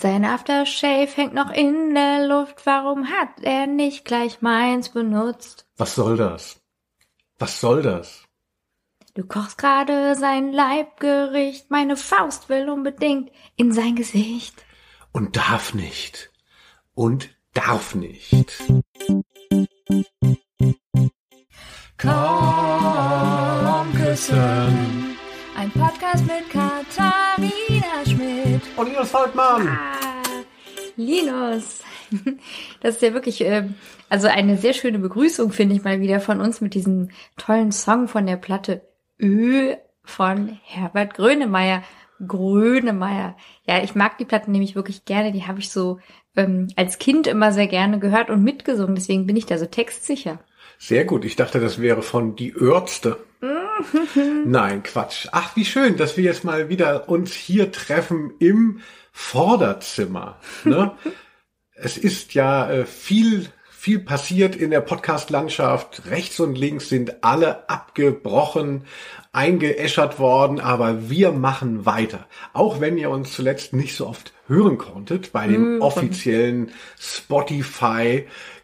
Sein Aftershave hängt noch in der Luft. Warum hat er nicht gleich meins benutzt? Was soll das? Was soll das? Du kochst gerade sein Leibgericht. Meine Faust will unbedingt in sein Gesicht. Und darf nicht. Und darf nicht. Komm küssen. Ein Podcast mit Katharina. Und Linus Volkmann. Ah, Linus. Das ist ja wirklich, äh, also eine sehr schöne Begrüßung, finde ich mal wieder von uns mit diesem tollen Song von der Platte Ö von Herbert Grönemeyer. Grönemeyer. Ja, ich mag die Platten nämlich wirklich gerne. Die habe ich so ähm, als Kind immer sehr gerne gehört und mitgesungen. Deswegen bin ich da so textsicher. Sehr gut. Ich dachte, das wäre von Die Ärzte. Nein, Quatsch. Ach, wie schön, dass wir jetzt mal wieder uns hier treffen im Vorderzimmer. Ne? es ist ja äh, viel, viel passiert in der Podcast-Landschaft. Rechts und links sind alle abgebrochen, eingeäschert worden, aber wir machen weiter. Auch wenn ihr uns zuletzt nicht so oft hören konntet bei dem Mhm. offiziellen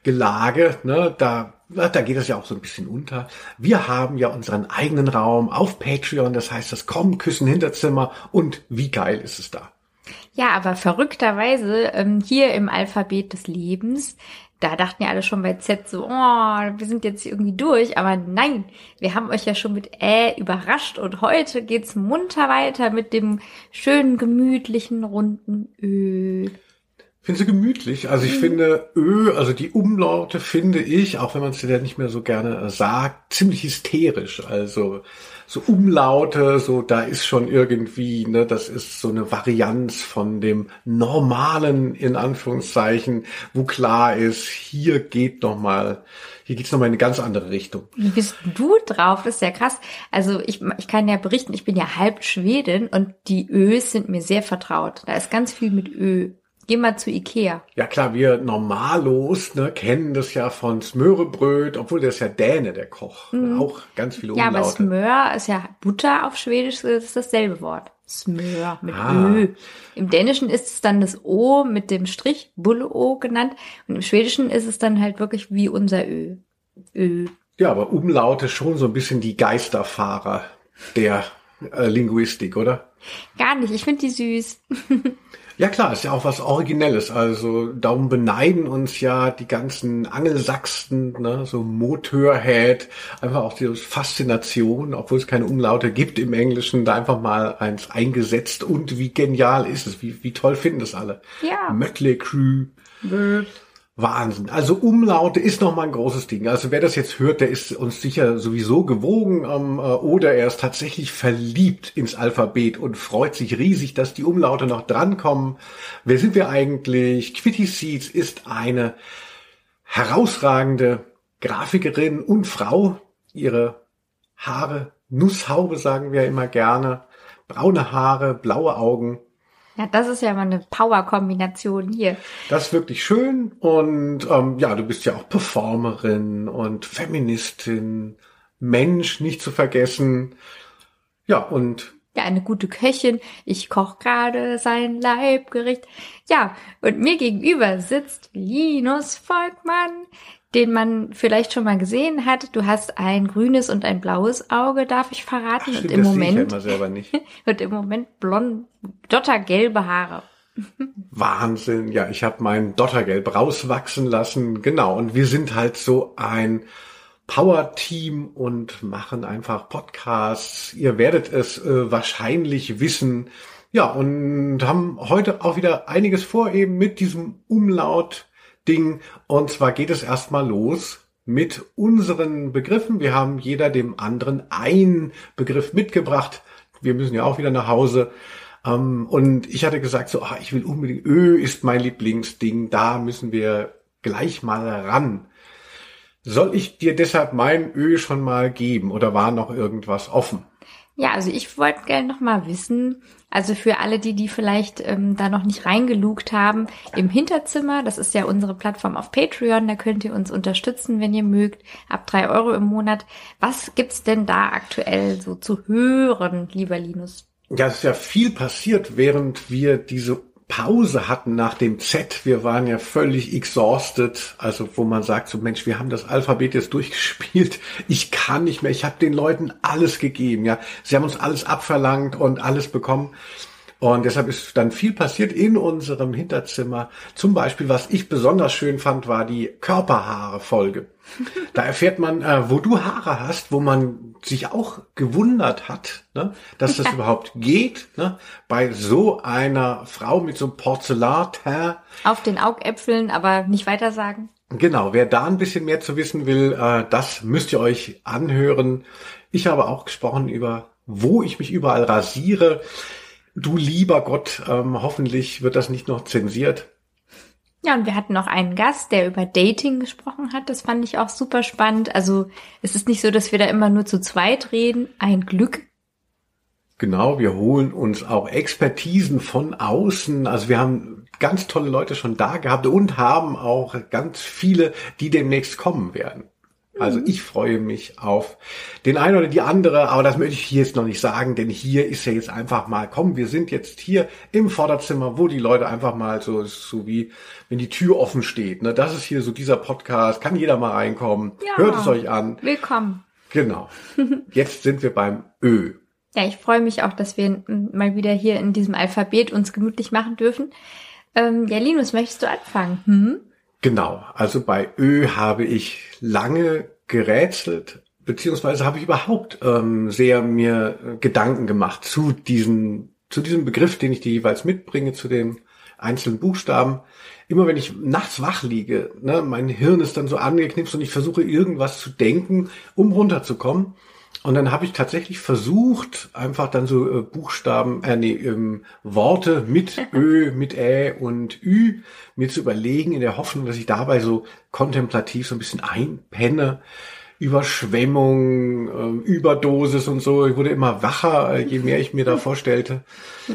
Spotify-Gelage, ne, da da geht es ja auch so ein bisschen unter. Wir haben ja unseren eigenen Raum auf Patreon, das heißt das Kommen, Küssen, Hinterzimmer und wie geil ist es da? Ja, aber verrückterweise ähm, hier im Alphabet des Lebens, da dachten ja alle schon bei Z so, oh, wir sind jetzt irgendwie durch. Aber nein, wir haben euch ja schon mit Ä überrascht und heute geht's munter weiter mit dem schönen, gemütlichen, runden Ö. Finde sie gemütlich. Also ich finde Ö, also die Umlaute finde ich, auch wenn man es ja nicht mehr so gerne äh, sagt, ziemlich hysterisch. Also so Umlaute, so da ist schon irgendwie, ne, das ist so eine Varianz von dem normalen in Anführungszeichen, wo klar ist, hier geht noch mal, hier geht's noch mal in eine ganz andere Richtung. Wie bist du drauf? Das ist ja krass. Also ich, ich kann ja berichten, ich bin ja halb Schwedin und die Ös sind mir sehr vertraut. Da ist ganz viel mit Ö. Geh mal zu Ikea. Ja klar, wir Normalos ne, kennen das ja von Smörebröt, obwohl der ist ja Däne, der Koch. Ne, Auch ganz viele Mhm. Ja, Umlaute. aber Smör ist ja Butter auf Schwedisch, das ist dasselbe Wort. Smör mit Ah. Ö. Im Dänischen ist es dann das O mit dem Strich, Bulle O genannt. Und im Schwedischen ist es dann halt wirklich wie unser Ö. Ö. Ja, aber Umlaute schon so ein bisschen die Geisterfahrer der äh, Linguistik, oder? Gar nicht, ich finde die süß. Ja klar, ist ja auch was Originelles. Also darum beneiden uns ja die ganzen Angelsachsen, ne, so Motorhead, einfach auch diese Faszination, obwohl es keine Umlaute gibt im Englischen, da einfach mal eins eingesetzt und wie genial ist es, wie, wie toll finden das alle. Ja. Mötley Crew. Wahnsinn. Also Umlaute ist nochmal ein großes Ding. Also wer das jetzt hört, der ist uns sicher sowieso gewogen ähm, äh, oder er ist tatsächlich verliebt ins Alphabet und freut sich riesig, dass die Umlaute noch drankommen. Wer sind wir eigentlich? Quitty Seeds ist eine herausragende Grafikerin und Frau. Ihre Haare, Nusshaube sagen wir immer gerne, braune Haare, blaue Augen. Ja, das ist ja mal eine Power-Kombination hier. Das ist wirklich schön und ähm, ja, du bist ja auch Performerin und Feministin, Mensch nicht zu vergessen. Ja, und Ja, eine gute Köchin. Ich koch gerade sein Leibgericht. Ja, und mir gegenüber sitzt Linus Volkmann, den man vielleicht schon mal gesehen hat. Du hast ein grünes und ein blaues Auge, darf ich verraten. stimmt, und im das sehe ich ja Moment, immer selber nicht. und im Moment blond, dottergelbe Haare. Wahnsinn. Ja, ich habe mein Dottergelb rauswachsen lassen. Genau. Und wir sind halt so ein Power-Team und machen einfach Podcasts. Ihr werdet es äh, wahrscheinlich wissen. Ja, und haben heute auch wieder einiges vor eben mit diesem Umlaut-Ding. Und zwar geht es erstmal los mit unseren Begriffen. Wir haben jeder dem anderen einen Begriff mitgebracht. Wir müssen ja auch wieder nach Hause. Ähm, und ich hatte gesagt, so, ah, ich will unbedingt, Ö ist mein Lieblingsding, da müssen wir gleich mal ran. Soll ich dir deshalb mein Ö schon mal geben oder war noch irgendwas offen? Ja, also ich wollte gerne noch mal wissen, also für alle, die, die vielleicht ähm, da noch nicht reingelugt haben, im Hinterzimmer, das ist ja unsere Plattform auf Patreon, da könnt ihr uns unterstützen, wenn ihr mögt, ab drei Euro im Monat. Was gibt's denn da aktuell so zu hören, lieber Linus? Ja, es ist ja viel passiert, während wir diese Pause hatten nach dem Z. Wir waren ja völlig exhausted. Also wo man sagt, so Mensch, wir haben das Alphabet jetzt durchgespielt. Ich kann nicht mehr. Ich habe den Leuten alles gegeben. Ja, sie haben uns alles abverlangt und alles bekommen. Und deshalb ist dann viel passiert in unserem Hinterzimmer. Zum Beispiel, was ich besonders schön fand, war die Körperhaare-Folge. Da erfährt man, äh, wo du Haare hast, wo man sich auch gewundert hat, ne, dass das überhaupt geht, ne, bei so einer Frau mit so einem Porzellanteint. Auf den Augäpfeln, aber nicht weiter sagen. Genau, wer da ein bisschen mehr zu wissen will, äh, das müsst ihr euch anhören. Ich habe auch gesprochen über, wo ich mich überall rasiere. Du lieber Gott, ähm, hoffentlich wird das nicht noch zensiert. Ja, und wir hatten noch einen Gast, der über Dating gesprochen hat. Das fand ich auch super spannend. Also es ist nicht so, dass wir da immer nur zu zweit reden. Ein Glück. Genau, wir holen uns auch Expertisen von außen. Also wir haben ganz tolle Leute schon da gehabt und haben auch ganz viele, die demnächst kommen werden. Also mhm. ich freue mich auf den einen oder die andere, aber das möchte ich hier jetzt noch nicht sagen, denn hier ist ja jetzt einfach mal, komm, wir sind jetzt hier im Vorderzimmer, wo die Leute einfach mal so, so wie, wenn die Tür offen steht, ne, das ist hier so dieser Podcast, kann jeder mal reinkommen, ja, hört es euch an. Willkommen. Genau. Jetzt sind wir beim Ö. Ja, ich freue mich auch, dass wir mal wieder hier in diesem Alphabet uns gemütlich machen dürfen. Ähm, ja, Linus, möchtest du anfangen? Hm? Genau, also bei Ö habe ich lange gerätselt, beziehungsweise habe ich überhaupt ähm, sehr mir Gedanken gemacht zu diesen, zu diesem Begriff, den ich dir jeweils mitbringe, zu den einzelnen Buchstaben. Immer wenn ich nachts wach liege, ne, mein Hirn ist dann so angeknipst und ich versuche irgendwas zu denken, um runterzukommen. Und dann habe ich tatsächlich versucht, einfach dann so äh, Buchstaben, äh, nee, ähm, Worte mit Ö, mit Ä und Ü mir zu überlegen, in der Hoffnung, dass ich dabei so kontemplativ so ein bisschen einpenne. Überschwemmung, äh, Überdosis und so. Ich wurde immer wacher, äh, je mehr ich mir da vorstellte.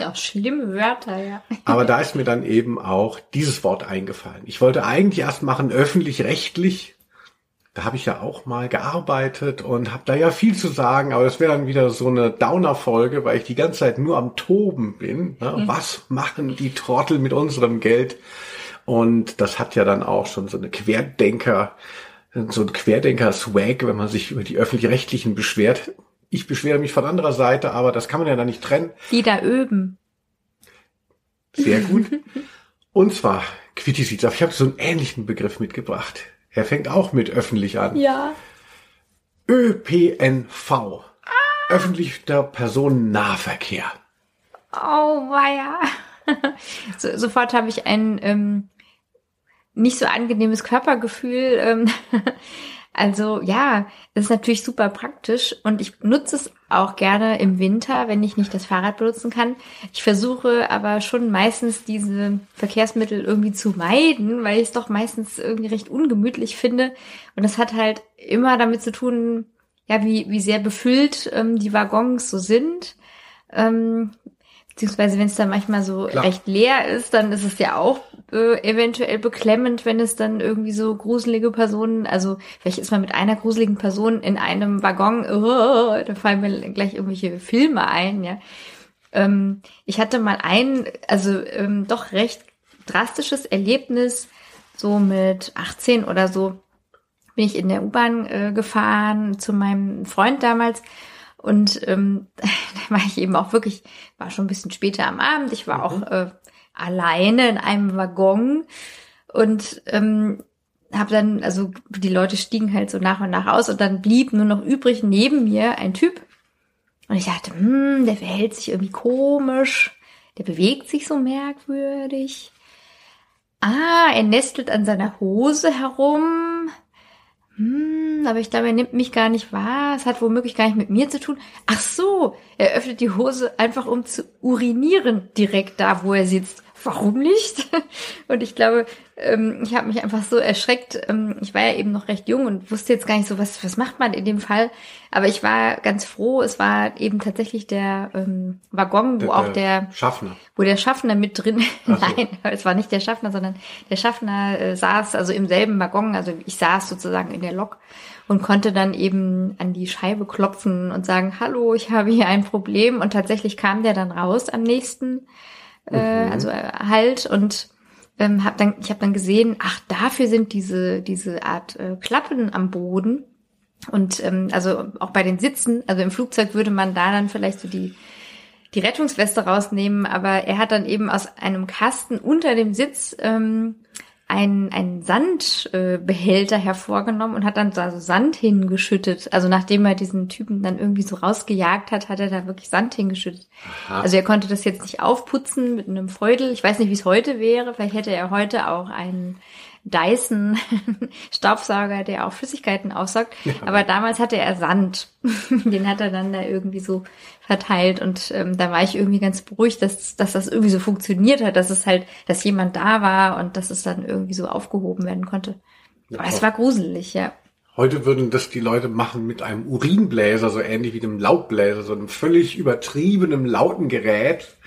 Auch schlimme Wörter, ja. Aber da ist mir dann eben auch dieses Wort eingefallen. Ich wollte eigentlich erst machen öffentlich-rechtlich, da habe ich ja auch mal gearbeitet und habe da ja viel zu sagen, aber das wäre dann wieder so eine Downer-Folge, weil ich die ganze Zeit nur am Toben bin. Ne? Mhm. Was machen die Trottel mit unserem Geld? Und das hat ja dann auch schon so eine Querdenker, so ein Querdenker-Swag, wenn man sich über die öffentlich-rechtlichen beschwert. Ich beschwere mich von anderer Seite, aber das kann man ja dann nicht trennen. Die da üben. Sehr gut. Und zwar, auf. Ich habe so einen ähnlichen Begriff mitgebracht. Er fängt auch mit öffentlich an. Ja. ÖPNV. Ah. Öffentlicher Personennahverkehr. Oh, weia. so, sofort habe ich ein ähm, nicht so angenehmes Körpergefühl. Ähm, Also ja, es ist natürlich super praktisch und ich nutze es auch gerne im Winter, wenn ich nicht das Fahrrad benutzen kann. Ich versuche aber schon meistens diese Verkehrsmittel irgendwie zu meiden, weil ich es doch meistens irgendwie recht ungemütlich finde. Und das hat halt immer damit zu tun, ja, wie, wie sehr befüllt ähm, die Waggons so sind. Ähm, Beziehungsweise wenn es dann manchmal so Klar. recht leer ist, dann ist es ja auch äh, eventuell beklemmend, wenn es dann irgendwie so gruselige Personen, also vielleicht ist man mit einer gruseligen Person in einem Waggon, oh, da fallen mir gleich irgendwelche Filme ein, ja. Ähm, ich hatte mal ein, also ähm, doch recht drastisches Erlebnis, so mit 18 oder so bin ich in der U-Bahn äh, gefahren zu meinem Freund damals und ähm, da war ich eben auch wirklich, war schon ein bisschen später am Abend. Ich war mhm. auch äh, alleine in einem Waggon und ähm, habe dann, also die Leute stiegen halt so nach und nach aus und dann blieb nur noch übrig neben mir ein Typ. Und ich dachte, hm, der verhält sich irgendwie komisch, der bewegt sich so merkwürdig. Ah, er nestelt an seiner Hose herum hm, aber ich glaube, er nimmt mich gar nicht wahr. Es hat womöglich gar nicht mit mir zu tun. Ach so, er öffnet die Hose einfach, um zu urinieren direkt da, wo er sitzt warum nicht? Und ich glaube, ähm, ich habe mich einfach so erschreckt. Ähm, ich war ja eben noch recht jung und wusste jetzt gar nicht so, was, was macht man in dem Fall. Aber ich war ganz froh. Es war eben tatsächlich der ähm, Waggon, wo der, auch der Schaffner, wo der Schaffner mit drin. So. Nein, es war nicht der Schaffner, sondern der Schaffner äh, saß also im selben Waggon. Also ich saß sozusagen in der Lok und konnte dann eben an die Scheibe klopfen und sagen, hallo, ich habe hier ein Problem. Und tatsächlich kam der dann raus am nächsten äh, Mhm. also äh, Halt und ähm, hab dann, ich habe dann gesehen, ach, dafür sind diese, diese Art äh, Klappen am Boden. Und ähm, also auch bei den Sitzen, also im Flugzeug würde man da dann vielleicht so die, die Rettungsweste rausnehmen, aber er hat dann eben aus einem Kasten unter dem Sitz ähm, einen, einen Sandbehälter äh, hervorgenommen und hat dann da so Sand hingeschüttet. Also nachdem er diesen Typen dann irgendwie so rausgejagt hat, hat er da wirklich Sand hingeschüttet. Aha. Also er konnte das jetzt nicht aufputzen mit einem Feudel. Ich weiß nicht, wie es heute wäre. Vielleicht hätte er heute auch einen Dyson Staubsauger, der auch Flüssigkeiten aussaugt. Aber damals hatte er Sand. Den hat er dann da irgendwie so verteilt und ähm, da war ich irgendwie ganz beruhigt, dass, dass das irgendwie so funktioniert hat, dass es halt, dass jemand da war und dass es dann irgendwie so aufgehoben werden konnte. Aber es war gruselig, ja. Heute würden das die Leute machen mit einem Urinbläser, so ähnlich wie einem Laubbläser, so einem völlig übertriebenen lauten Gerät.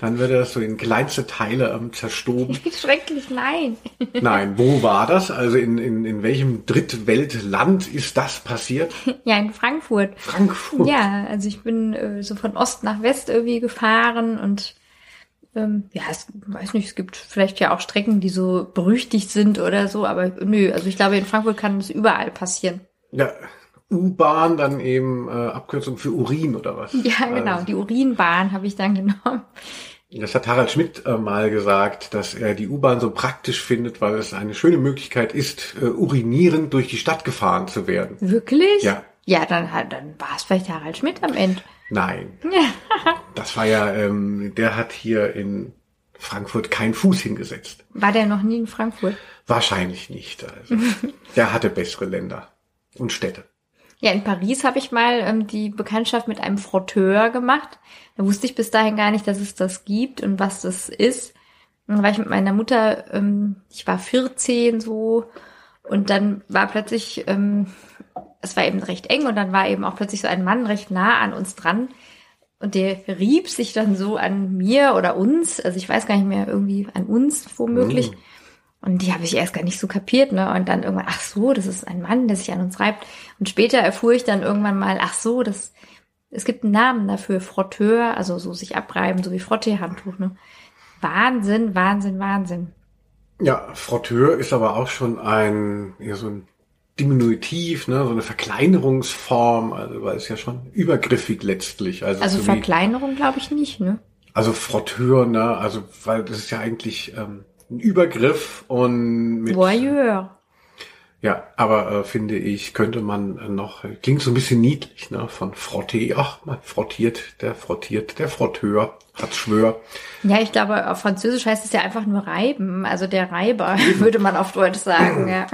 Dann würde das so in kleinste Teile ähm, zerstoben. Schrecklich, nein. Nein, wo war das? Also in, in, in welchem Drittweltland ist das passiert? Ja, in Frankfurt. Frankfurt. Ja, also ich bin äh, so von Ost nach West irgendwie gefahren und ähm, ja, es weiß nicht, es gibt vielleicht ja auch Strecken, die so berüchtigt sind oder so, aber nö, also ich glaube, in Frankfurt kann das überall passieren. Ja, U-Bahn, dann eben äh, Abkürzung für Urin oder was? Ja, genau, Also, die Urinbahn habe ich dann genommen. Das hat Harald Schmidt äh, mal gesagt, dass er die U-Bahn so praktisch findet, weil es eine schöne Möglichkeit ist, äh, urinierend durch die Stadt gefahren zu werden. Wirklich? Ja. Ja, dann, dann war es vielleicht Harald Schmidt am Ende. Nein. Das war ja, ähm, der hat hier in Frankfurt keinen Fuß hingesetzt. War der noch nie in Frankfurt? Wahrscheinlich nicht. Also, der hatte bessere Länder und Städte. Ja, in Paris habe ich mal ähm, die Bekanntschaft mit einem Frotteur gemacht. Da wusste ich bis dahin gar nicht, dass es das gibt und was das ist. Dann war ich mit meiner Mutter, ähm, ich war 14 so, und dann war plötzlich, ähm, es war eben recht eng und dann war eben auch plötzlich so ein Mann recht nah an uns dran. Und der rieb sich dann so an mir oder uns, also ich weiß gar nicht mehr, irgendwie an uns womöglich. Und die habe ich erst gar nicht so kapiert, ne? Und dann irgendwann, ach so, das ist ein Mann, der sich an uns reibt. Und später erfuhr ich dann irgendwann mal, ach so, das, es gibt einen Namen dafür, Frotteur, also so sich abreiben, so wie Frotteehandtuch, ne? Wahnsinn, Wahnsinn, Wahnsinn. Ja, Frotteur ist aber auch schon ein, ja, so ein Diminutiv, ne, so eine Verkleinerungsform, also weil es ja schon übergriffig letztlich. Also, Also so Verkleinerung glaube ich nicht, ne? also Frotteur, ne, also weil das ist ja eigentlich ähm, ein Übergriff und mit, Voyeur. ja, aber äh, finde ich, könnte man äh, noch, klingt so ein bisschen niedlich, ne, von Frottee, ach, man frottiert, der frottiert, der Frotteur, hat Schwör. Ja, ich glaube, auf Französisch heißt es ja einfach nur reiben, also der Reiber, würde man auf Deutsch sagen, ja.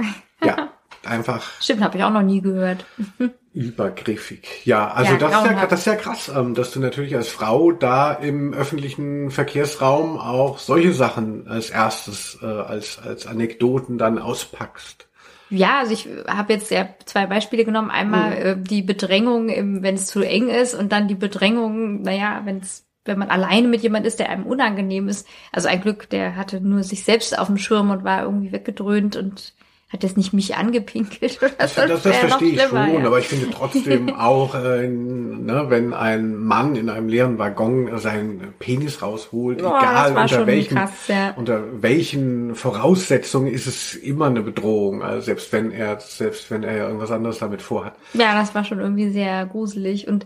Ja, einfach Stimmt, habe ich auch noch nie gehört. Übergriffig. Ja, also Ja, das, ist ja, grauenhaft. das ist ja krass, ähm, dass du natürlich als Frau da im öffentlichen Verkehrsraum auch solche Sachen als erstes, äh, als, als Anekdoten dann auspackst. Ja, also ich habe jetzt ja zwei Beispiele genommen. Einmal Mhm. äh, die Bedrängung, wenn es zu eng ist, und dann die Bedrängung, naja, wenn es wenn man alleine mit jemand ist, der einem unangenehm ist. Also ein Glück, der hatte nur sich selbst auf dem Schirm und war irgendwie weggedröhnt und hat jetzt nicht mich angepinkelt oder Das, so. das, das noch verstehe ich schon, ja. aber ich finde trotzdem auch, äh, ne, wenn ein Mann in einem leeren Waggon seinen Penis rausholt, Boah, egal das unter welchen, krass, ja. unter welchen Voraussetzungen ist es immer eine Bedrohung, also selbst wenn er, selbst wenn er irgendwas anderes damit vorhat. Ja, das war schon irgendwie sehr gruselig. Und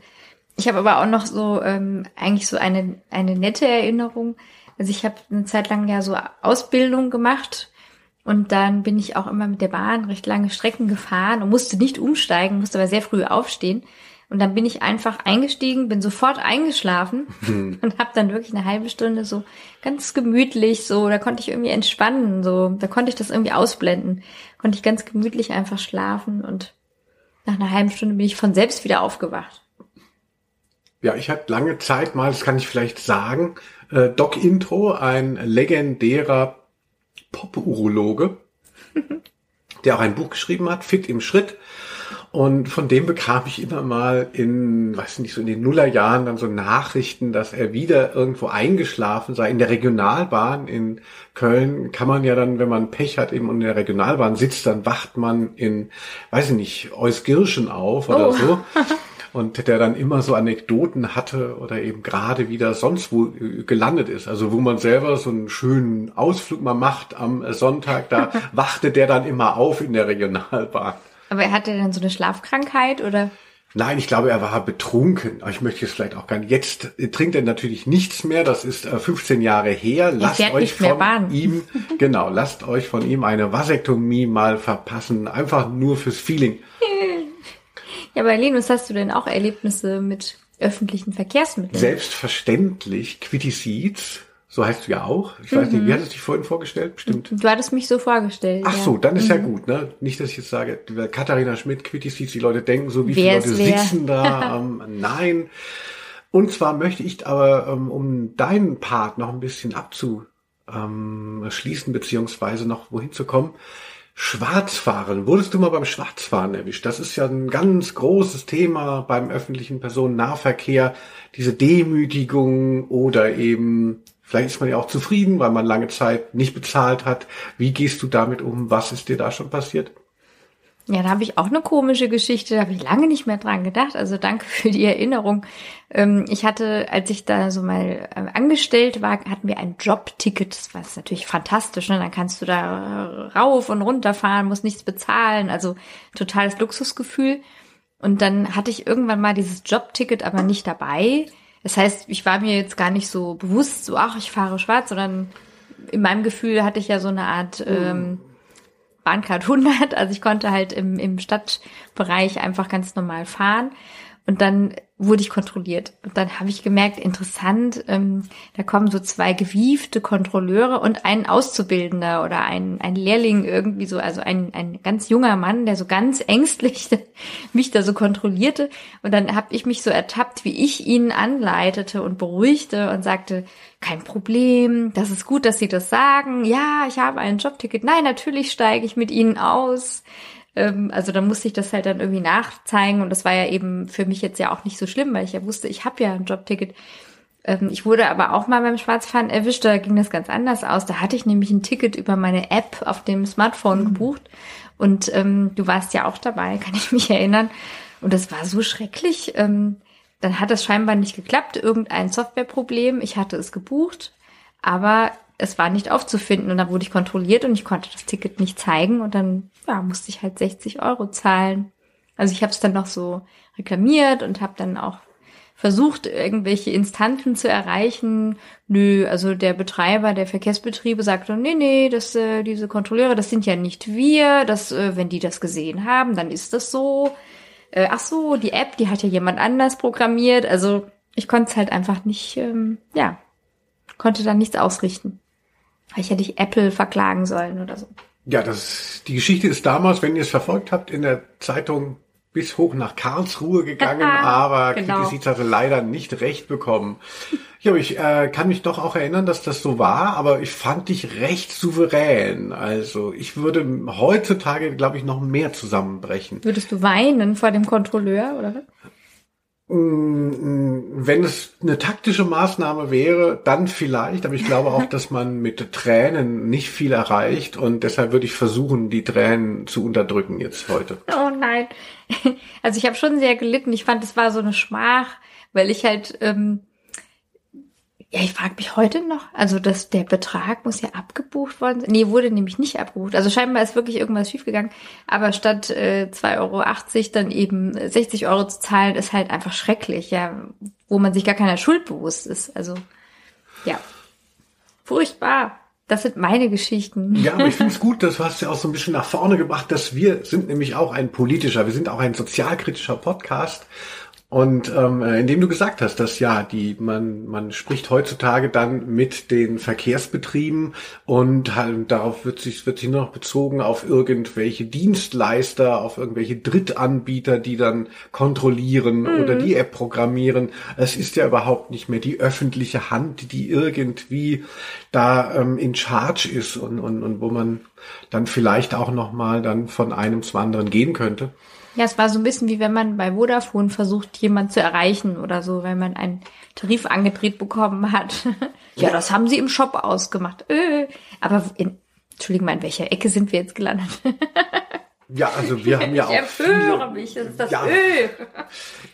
ich habe aber auch noch so ähm, eigentlich so eine, eine nette Erinnerung. Also ich habe eine Zeit lang ja so Ausbildung gemacht und dann bin ich auch immer mit der Bahn recht lange Strecken gefahren und musste nicht umsteigen, musste aber sehr früh aufstehen. Und dann bin ich einfach eingestiegen, bin sofort eingeschlafen und habe dann wirklich eine halbe Stunde so ganz gemütlich so, da konnte ich irgendwie entspannen, so, da konnte ich das irgendwie ausblenden, konnte ich ganz gemütlich einfach schlafen und nach einer halben Stunde bin ich von selbst wieder aufgewacht. Ja, ich hatte lange Zeit mal, das kann ich vielleicht sagen, äh, Doc Intro, ein legendärer Pop-Urologe, der auch ein Buch geschrieben hat, Fit im Schritt. Und von dem bekam ich immer mal in, weiß nicht, so in den Nullerjahren dann so Nachrichten, dass er wieder irgendwo eingeschlafen sei. In der Regionalbahn in Köln kann man ja dann, wenn man Pech hat, eben in der Regionalbahn sitzt, dann wacht man in, weiß ich nicht, Euskirchen auf oder Oh. so. und der dann immer so Anekdoten hatte oder eben gerade wieder sonst wo äh, gelandet ist. Also wo man selber so einen schönen Ausflug mal macht am Sonntag, da wachte der dann immer auf in der Regionalbahn. Aber er hatte dann so eine Schlafkrankheit oder? Nein, ich glaube, er war betrunken. Ich möchte es vielleicht auch gar nicht. Jetzt trinkt er natürlich nichts mehr. Das ist 15 äh, Jahre her. Lasst euch von ihm, genau, lasst euch von ihm eine Vasektomie mal verpassen. Einfach nur fürs Feeling. Ja, aber Linus, hast du denn auch Erlebnisse mit öffentlichen Verkehrsmitteln? Selbstverständlich. Quitty Seeds so heißt du ja auch. Ich weiß mhm. nicht, wie hattest du dich vorhin vorgestellt? Bestimmt. Du hattest mich so vorgestellt. Ach ja. so, dann ist mhm. ja gut, ne? Nicht, dass ich jetzt sage, Katharina Schmidt, Quittis, die Leute denken, so wie viele Leute sitzen da. ähm, nein. Und zwar möchte ich aber, ähm, um deinen Part noch ein bisschen abzuschließen, ähm, beziehungsweise noch wohin zu kommen, Schwarzfahren. Wurdest du mal beim Schwarzfahren erwischt? Das ist ja ein ganz großes Thema beim öffentlichen Personennahverkehr. Diese Demütigung oder eben Vielleicht ist man ja auch zufrieden, weil man lange Zeit nicht bezahlt hat. Wie gehst du damit um? Was ist dir da schon passiert? Ja, da habe ich auch eine komische Geschichte, da habe ich lange nicht mehr dran gedacht. Also danke für die Erinnerung. Ähm, ich hatte, als ich da so mal äh, angestellt war, hatten wir ein Jobticket. Das war natürlich fantastisch. Ne? Dann kannst du da rauf und runter fahren, musst nichts bezahlen. Also totales Luxusgefühl. Und dann hatte ich irgendwann mal dieses Jobticket aber nicht dabei. Das heißt, ich war mir jetzt gar nicht so bewusst, so, ach, ich fahre schwarz, sondern in meinem Gefühl hatte ich ja so eine Art ähm, Bahncard 100. Also ich konnte halt im, im Stadtbereich einfach ganz normal fahren. Und dann wurde ich kontrolliert. Und dann habe ich gemerkt, interessant, ähm, da kommen so zwei gewiefte Kontrolleure und ein Auszubildender oder ein, ein Lehrling irgendwie so, also ein, ein ganz junger Mann, der so ganz ängstlich mich da so kontrollierte. Und dann habe ich mich so ertappt, wie ich ihn anleitete und beruhigte und sagte, kein Problem, das ist gut, dass Sie das sagen. Ja, ich habe ein Jobticket. Nein, natürlich steige ich mit Ihnen aus. Ähm, also da musste ich das halt dann irgendwie nachzeigen und das war ja eben für mich jetzt ja auch nicht so schlimm, weil ich ja wusste, ich habe ja ein Jobticket. Ähm, ich wurde aber auch mal beim Schwarzfahren erwischt, da ging das ganz anders aus. Da hatte ich nämlich ein Ticket über meine App auf dem Smartphone mhm. gebucht und ähm, du warst ja auch dabei, kann ich mich erinnern. Und das war so schrecklich. Ähm, dann hat das scheinbar nicht geklappt, irgendein Softwareproblem. Ich hatte es gebucht, aber es war nicht aufzufinden und dann wurde ich kontrolliert und ich konnte das Ticket nicht zeigen und dann ja, musste ich halt 60 Euro zahlen. Also ich habe es dann noch so reklamiert und habe dann auch versucht, irgendwelche Instanzen zu erreichen. Nö, also der Betreiber der Verkehrsbetriebe sagte, nee, nee, das, äh, diese Kontrolleure, das sind ja nicht wir. Das, äh, wenn die das gesehen haben, dann ist das so. Äh, ach so, die App, die hat ja jemand anders programmiert. Also ich konnte es halt einfach nicht, ähm, ja, konnte dann nichts ausrichten. Ich hätte ich Apple verklagen sollen oder so. Ja, das, die Geschichte ist damals, wenn ihr es verfolgt habt, in der Zeitung bis hoch nach Karlsruhe gegangen, aber genau. Kritis hatte leider nicht recht bekommen. Ja, ich äh, kann mich doch auch erinnern, dass das so war, aber ich fand dich recht souverän. Also ich würde heutzutage, glaube ich, noch mehr zusammenbrechen. Würdest du weinen vor dem Kontrolleur, oder was? Wenn es eine taktische Maßnahme wäre, dann vielleicht, aber ich glaube auch, dass man mit Tränen nicht viel erreicht und deshalb würde ich versuchen, die Tränen zu unterdrücken jetzt heute. Oh nein. Also ich habe schon sehr gelitten. Ich fand, es war so eine Schmach, weil ich halt ähm, ja, ich frage mich heute noch, also dass der Betrag muss ja abgebucht worden sein. Nee, wurde nämlich nicht abgebucht. Also scheinbar ist wirklich irgendwas schiefgegangen. Aber statt äh, 2,80 Euro dann eben 60 Euro zu zahlen, ist halt einfach schrecklich, ja, wo man sich gar keiner Schuld bewusst ist. Also ja, furchtbar. Das sind meine Geschichten. Ja, aber ich finde es gut, das hast du ja auch so ein bisschen nach vorne gebracht, dass wir sind nämlich auch ein politischer, wir sind auch ein sozialkritischer Podcast und ähm, äh, indem du gesagt hast, dass ja, die man man spricht heutzutage dann mit den Verkehrsbetrieben und halt darauf wird sich wird sich noch bezogen auf irgendwelche Dienstleister, auf irgendwelche Drittanbieter, die dann kontrollieren mhm. oder die App programmieren. Es ist ja überhaupt nicht mehr die öffentliche Hand, die irgendwie da ähm, in Charge ist und, und, und wo man dann vielleicht auch noch mal dann von einem zum anderen gehen könnte. Ja, es war so ein bisschen wie wenn man bei Vodafone versucht, jemand zu erreichen oder so, wenn man einen Tarif angedreht bekommen hat. ja, das haben sie im Shop ausgemacht. Äh, aber in, Entschuldigung in welcher Ecke sind wir jetzt gelandet? Ja, also wir haben ja auch. Ich empöre viele, mich, das ist das Ja. Ö.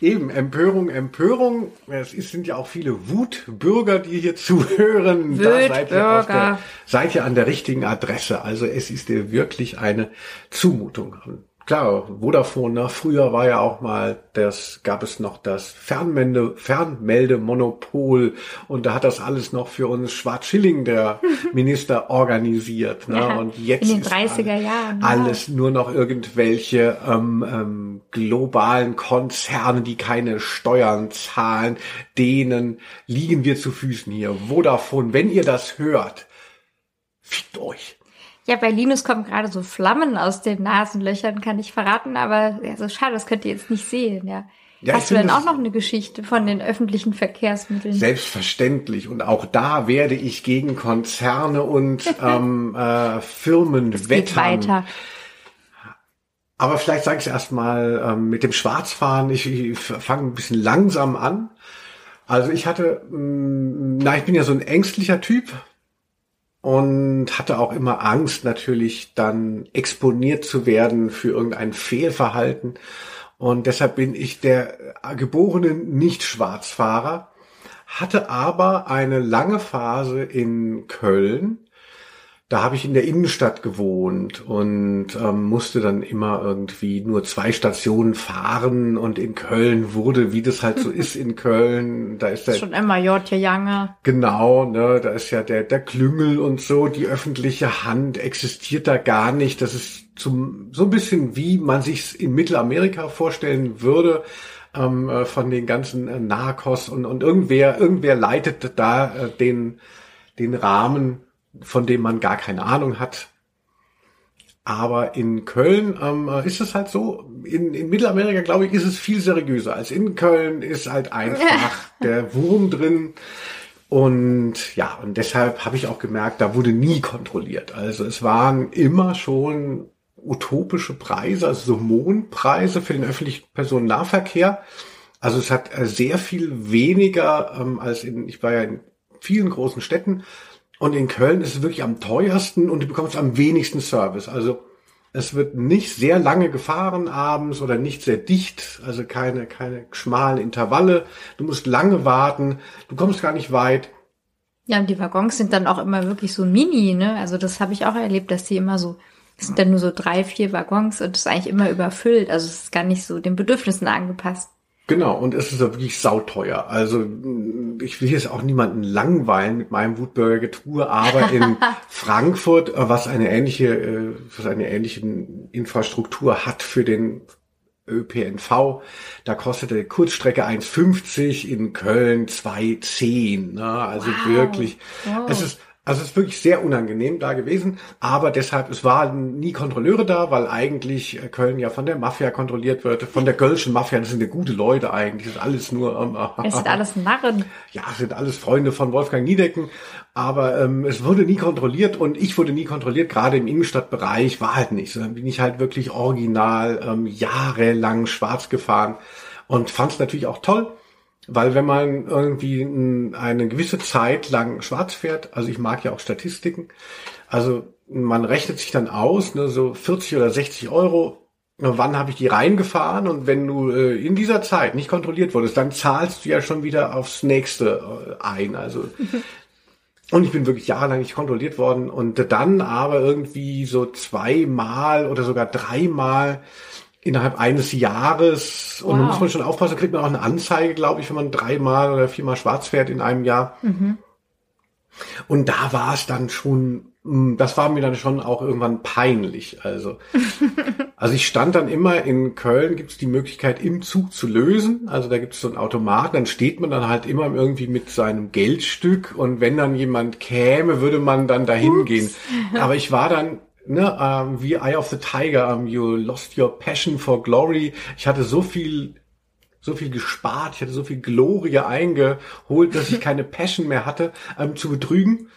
Eben, Empörung, Empörung. Es sind ja auch viele Wutbürger, die hier zuhören. Da seid ihr, auf der, seid ihr an der richtigen Adresse. Also es ist dir wirklich eine Zumutung. Klar, Vodafone, ne? früher war ja auch mal, das gab es noch das Fernmelde, Fernmeldemonopol und da hat das alles noch für uns Schwarz-Schilling, der Minister, organisiert. Ne? Ja, und jetzt in den ist 30er alle- Jahren, ja. alles nur noch irgendwelche ähm, ähm, globalen Konzerne, die keine Steuern zahlen, denen liegen wir zu Füßen hier. Vodafone, wenn ihr das hört, fickt euch. Ja, bei Linus kommen gerade so Flammen aus den Nasenlöchern, kann ich verraten, aber ja, so schade, das könnt ihr jetzt nicht sehen, ja. Ja, Hast du denn auch noch eine Geschichte von den öffentlichen Verkehrsmitteln? Selbstverständlich. Und auch da werde ich gegen Konzerne und ähm, äh, Firmen Geht wettern. weiter. Aber vielleicht sage ich es erstmal ähm, mit dem Schwarzfahren. Ich, ich fange ein bisschen langsam an. Also ich hatte, mh, na, ich bin ja so ein ängstlicher Typ und hatte auch immer Angst, natürlich dann exponiert zu werden für irgendein Fehlverhalten. Und deshalb bin ich der geborene Nicht-Schwarzfahrer, hatte aber eine lange Phase in Köln, da habe ich in der Innenstadt gewohnt und ähm, musste dann immer irgendwie nur zwei Stationen fahren und in Köln wurde, wie das halt so ist in Köln, da ist der Schon immer J. Jange. Genau, ne, da ist ja der, der Klüngel und so, die öffentliche Hand existiert da gar nicht. Das ist zum, so ein bisschen wie man sich's in Mittelamerika vorstellen würde, ähm, äh, von den ganzen äh, Narcos und, und irgendwer, irgendwer leitet da äh, den, den Rahmen, von dem man gar keine Ahnung hat. Aber in Köln ähm, äh, ist es halt so, in, in Mittelamerika, glaube ich, ist es viel seriöser als in Köln, ist halt einfach der Wurm drin. Und ja, und deshalb habe ich auch gemerkt, da wurde nie kontrolliert. Also es waren immer schon utopische Preise, also so Mondpreise für den öffentlichen Personennahverkehr. Also es hat äh, sehr viel weniger ähm, als in, ich war ja in vielen großen Städten und in Köln ist es wirklich am teuersten und du bekommst am wenigsten Service. Also es wird nicht sehr lange gefahren abends oder nicht sehr dicht, also keine, keine schmalen Intervalle. Du musst lange warten, du kommst gar nicht weit. Ja, und die Waggons sind dann auch immer wirklich so mini, ne? Also das habe ich auch erlebt, dass die immer so, es sind dann nur so drei, vier Waggons und das ist eigentlich immer überfüllt. Also es ist gar nicht so den Bedürfnissen angepasst. Genau, und es ist ja wirklich sauteuer. Also mh, ich will jetzt auch niemanden langweilen mit meinem Wutbürgergetue, aber in Frankfurt, äh, was eine ähnliche, äh, was eine ähnliche Infrastruktur hat für den ÖPNV, da kostet die Kurzstrecke 1,50, in Köln 2,10. Ne? Also Wow. wirklich, Wow. es ist also es ist wirklich sehr unangenehm da gewesen, aber deshalb, es waren nie Kontrolleure da, weil eigentlich äh, Köln ja von der Mafia kontrolliert wird, von der Kölschen Mafia, das sind ja gute Leute eigentlich, das ist alles nur, ähm, Es sind alles Narren. ja, es sind alles Freunde von Wolfgang Niedecken, aber ähm, es wurde nie kontrolliert und ich wurde nie kontrolliert, gerade im Innenstadtbereich war halt nicht so. Dann bin ich halt wirklich original ähm, jahrelang schwarz gefahren und fand es natürlich auch toll, weil wenn man irgendwie eine gewisse Zeit lang schwarz fährt, also ich mag ja auch Statistiken, also man rechnet sich dann aus, ne, so 40 oder 60 Euro, wann habe ich die reingefahren und wenn du äh, in dieser Zeit nicht kontrolliert wurdest, dann zahlst du ja schon wieder aufs nächste äh, ein. Also und ich bin wirklich jahrelang nicht kontrolliert worden und dann aber irgendwie so zweimal oder sogar dreimal innerhalb eines Jahres und da Wow. muss man schon aufpassen, kriegt man auch eine Anzeige, glaube ich, wenn man dreimal oder viermal schwarz fährt in einem Jahr. Und da war es dann schon, mh, das war mir dann schon auch irgendwann peinlich. Also, also ich stand dann immer in Köln, gibt es die Möglichkeit im Zug zu lösen. Also da gibt es so einen Automaten, dann steht man dann halt immer irgendwie mit seinem Geldstück und wenn dann jemand käme, würde man dann dahin gehen. Aber ich war dann ne, ähm, wie Eye of the Tiger, um, you lost your passion for glory. Ich hatte so viel so viel gespart, ich hatte so viel Glorie eingeholt, dass ich keine Passion mehr hatte, ähm, zu betrügen.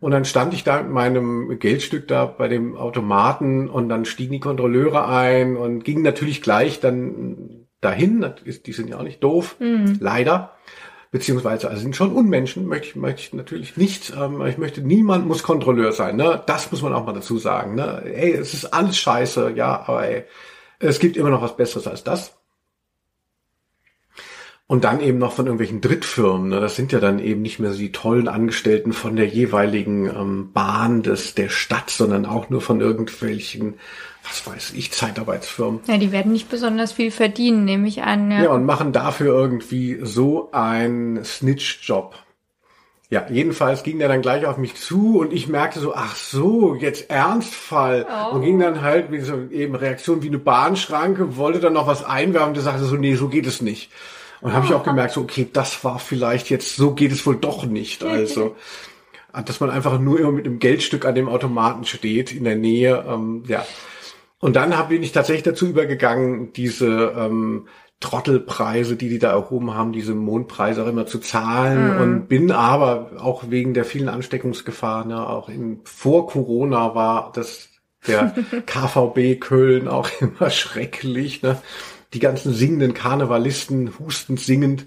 Und dann stand ich da mit meinem Geldstück da bei dem Automaten und dann stiegen die Kontrolleure ein und gingen natürlich gleich dann dahin. Die sind ja auch nicht doof, leider. Beziehungsweise also sind schon Unmenschen, möchte ich, möchte ich natürlich nicht. Ähm, ich möchte, niemand muss Kontrolleur sein. Ne? Das muss man auch mal dazu sagen. Ne? Ey, es ist alles scheiße, ja, aber ey, es gibt immer noch was Besseres als das. Und dann eben noch von irgendwelchen Drittfirmen. Ne? Das sind ja dann eben nicht mehr so die tollen Angestellten von der jeweiligen ähm, Bahn des, der Stadt, sondern auch nur von irgendwelchen, was weiß ich, Zeitarbeitsfirmen. Ja, die werden nicht besonders viel verdienen, nehme ich an. Ja, ja und machen dafür irgendwie so einen Snitch-Job. Ja, jedenfalls ging der dann gleich auf mich zu und ich merkte so, ach so, jetzt Ernstfall. Oh. Und ging dann halt wie so eben Reaktion wie eine Bahnschranke, wollte dann noch was einwerfen und sagte so, nee, so geht es nicht. Und habe ich auch gemerkt, so, okay, das war vielleicht jetzt, so geht es wohl doch nicht. Also, dass man einfach nur immer mit einem Geldstück an dem Automaten steht in der Nähe. Ähm, ja. Und dann hab, bin ich tatsächlich dazu übergegangen, diese ähm, Trottelpreise, die die da erhoben haben, diese Mondpreise auch immer zu zahlen mhm. und bin aber auch wegen der vielen Ansteckungsgefahren, ne, auch in, vor Corona war das der KVB Köln auch immer schrecklich, ne? die ganzen singenden Karnevalisten hustend singend.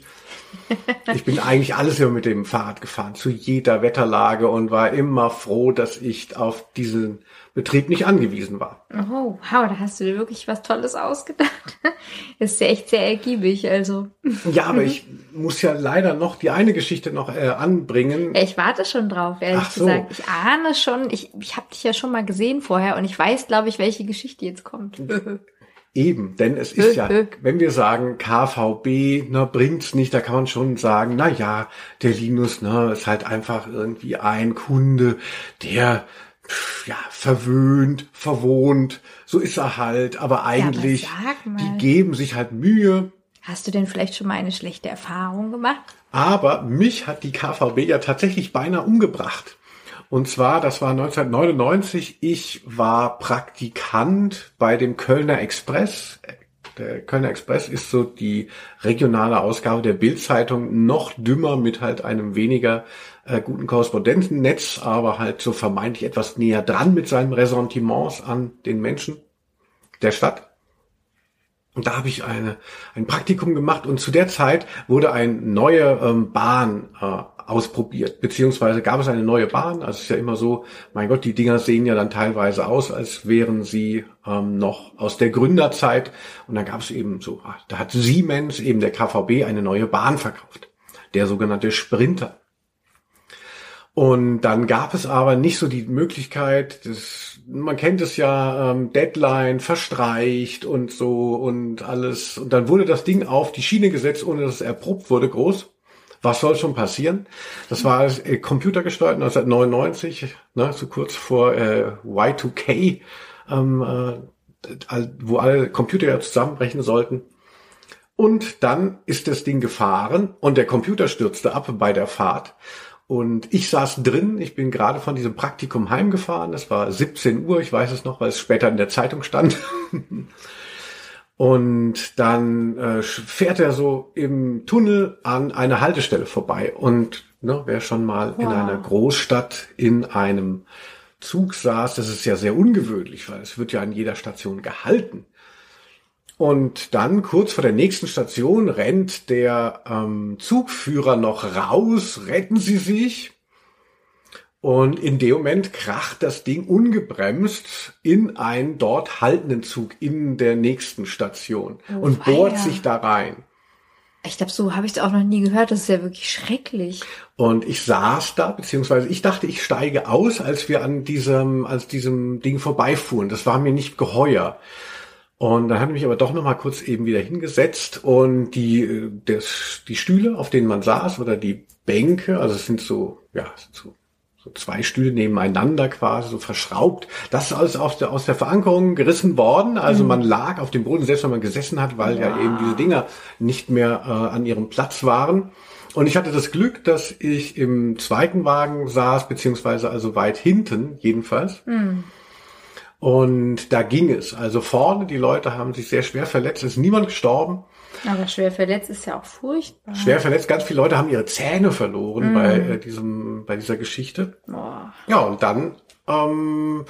Ich bin eigentlich alles immer mit dem Fahrrad gefahren, zu jeder Wetterlage und war immer froh, dass ich auf diesen Betrieb nicht angewiesen war. Oh, wow, da hast du dir wirklich was Tolles ausgedacht. ist ja echt sehr ergiebig, also. Ja, aber ich muss ja leider noch die eine Geschichte noch äh, anbringen. Ich warte schon drauf, ehrlich so. gesagt. Ich ahne schon, ich, ich habe dich ja schon mal gesehen vorher und ich weiß, glaube ich, welche Geschichte jetzt kommt. Eben, denn es ist ja, wenn wir sagen KVB, ne, bringt's nicht, da kann man schon sagen, na ja, der Linus, ne, ist halt einfach irgendwie ein Kunde, der ja, verwöhnt, verwohnt, so ist er halt, aber eigentlich, ja, aber die geben sich halt Mühe. Hast du denn vielleicht schon mal eine schlechte Erfahrung gemacht? Aber mich hat die KVB ja tatsächlich beinahe umgebracht. Und zwar, das war 1999, ich war Praktikant bei dem Kölner Express. Der Kölner Express ist so die regionale Ausgabe der Bildzeitung, noch dümmer mit halt einem weniger äh, guten Korrespondentennetz, aber halt so vermeintlich etwas näher dran mit seinen Ressentiments an den Menschen der Stadt. Und da habe ich eine, ein Praktikum gemacht und zu der Zeit wurde eine neue ähm, Bahn äh, ausprobiert, beziehungsweise gab es eine neue Bahn. Also es ist ja immer so, mein Gott, die Dinger sehen ja dann teilweise aus, als wären sie ähm, noch aus der Gründerzeit. Und dann gab es eben so, ah, da hat Siemens, eben der KVB, eine neue Bahn verkauft. Der sogenannte Sprinter. Und dann gab es aber nicht so die Möglichkeit, das, man kennt es ja, ähm, Deadline verstreicht und so und alles. Und dann wurde das Ding auf die Schiene gesetzt, ohne dass es erprobt wurde, groß. Was soll schon passieren? Das war äh, computergesteuert 1999, ne, so kurz vor äh, Y2K, ähm, äh, wo alle Computer ja zusammenbrechen sollten. Und dann ist das Ding gefahren und der Computer stürzte ab bei der Fahrt. Und ich saß drin, ich bin gerade von diesem Praktikum heimgefahren, es war 17 Uhr, ich weiß es noch, weil es später in der Zeitung stand. Und dann äh, fährt er so im Tunnel an eine Haltestelle vorbei. Und ne, wer schon mal wow. in einer Großstadt in einem Zug saß, das ist ja sehr ungewöhnlich, weil es wird ja an jeder Station gehalten. Und dann kurz vor der nächsten Station rennt der ähm, Zugführer noch raus, retten Sie sich. Und in dem Moment kracht das Ding ungebremst in einen dort haltenden Zug in der nächsten Station oh, und bohrt sich da rein. Ich glaube, so habe ich es auch noch nie gehört. Das ist ja wirklich schrecklich. Und ich saß da, beziehungsweise ich dachte, ich steige aus, als wir an diesem, als diesem Ding vorbeifuhren. Das war mir nicht geheuer. Und dann habe ich mich aber doch noch mal kurz eben wieder hingesetzt und die, das, die Stühle, auf denen man saß oder die Bänke, also es sind so, ja, so so zwei Stühle nebeneinander quasi so verschraubt. Das ist alles aus der, aus der Verankerung gerissen worden. Also mhm. man lag auf dem Boden, selbst wenn man gesessen hat, weil ja, ja eben diese Dinger nicht mehr äh, an ihrem Platz waren. Und ich hatte das Glück, dass ich im zweiten Wagen saß, beziehungsweise also weit hinten jedenfalls. Mhm. Und da ging es. Also vorne, die Leute haben sich sehr schwer verletzt, ist niemand gestorben. Aber schwer verletzt ist ja auch furchtbar. Schwer verletzt, ganz viele Leute haben ihre Zähne verloren mm. bei äh, diesem, bei dieser Geschichte. Boah. Ja, und dann, ähm,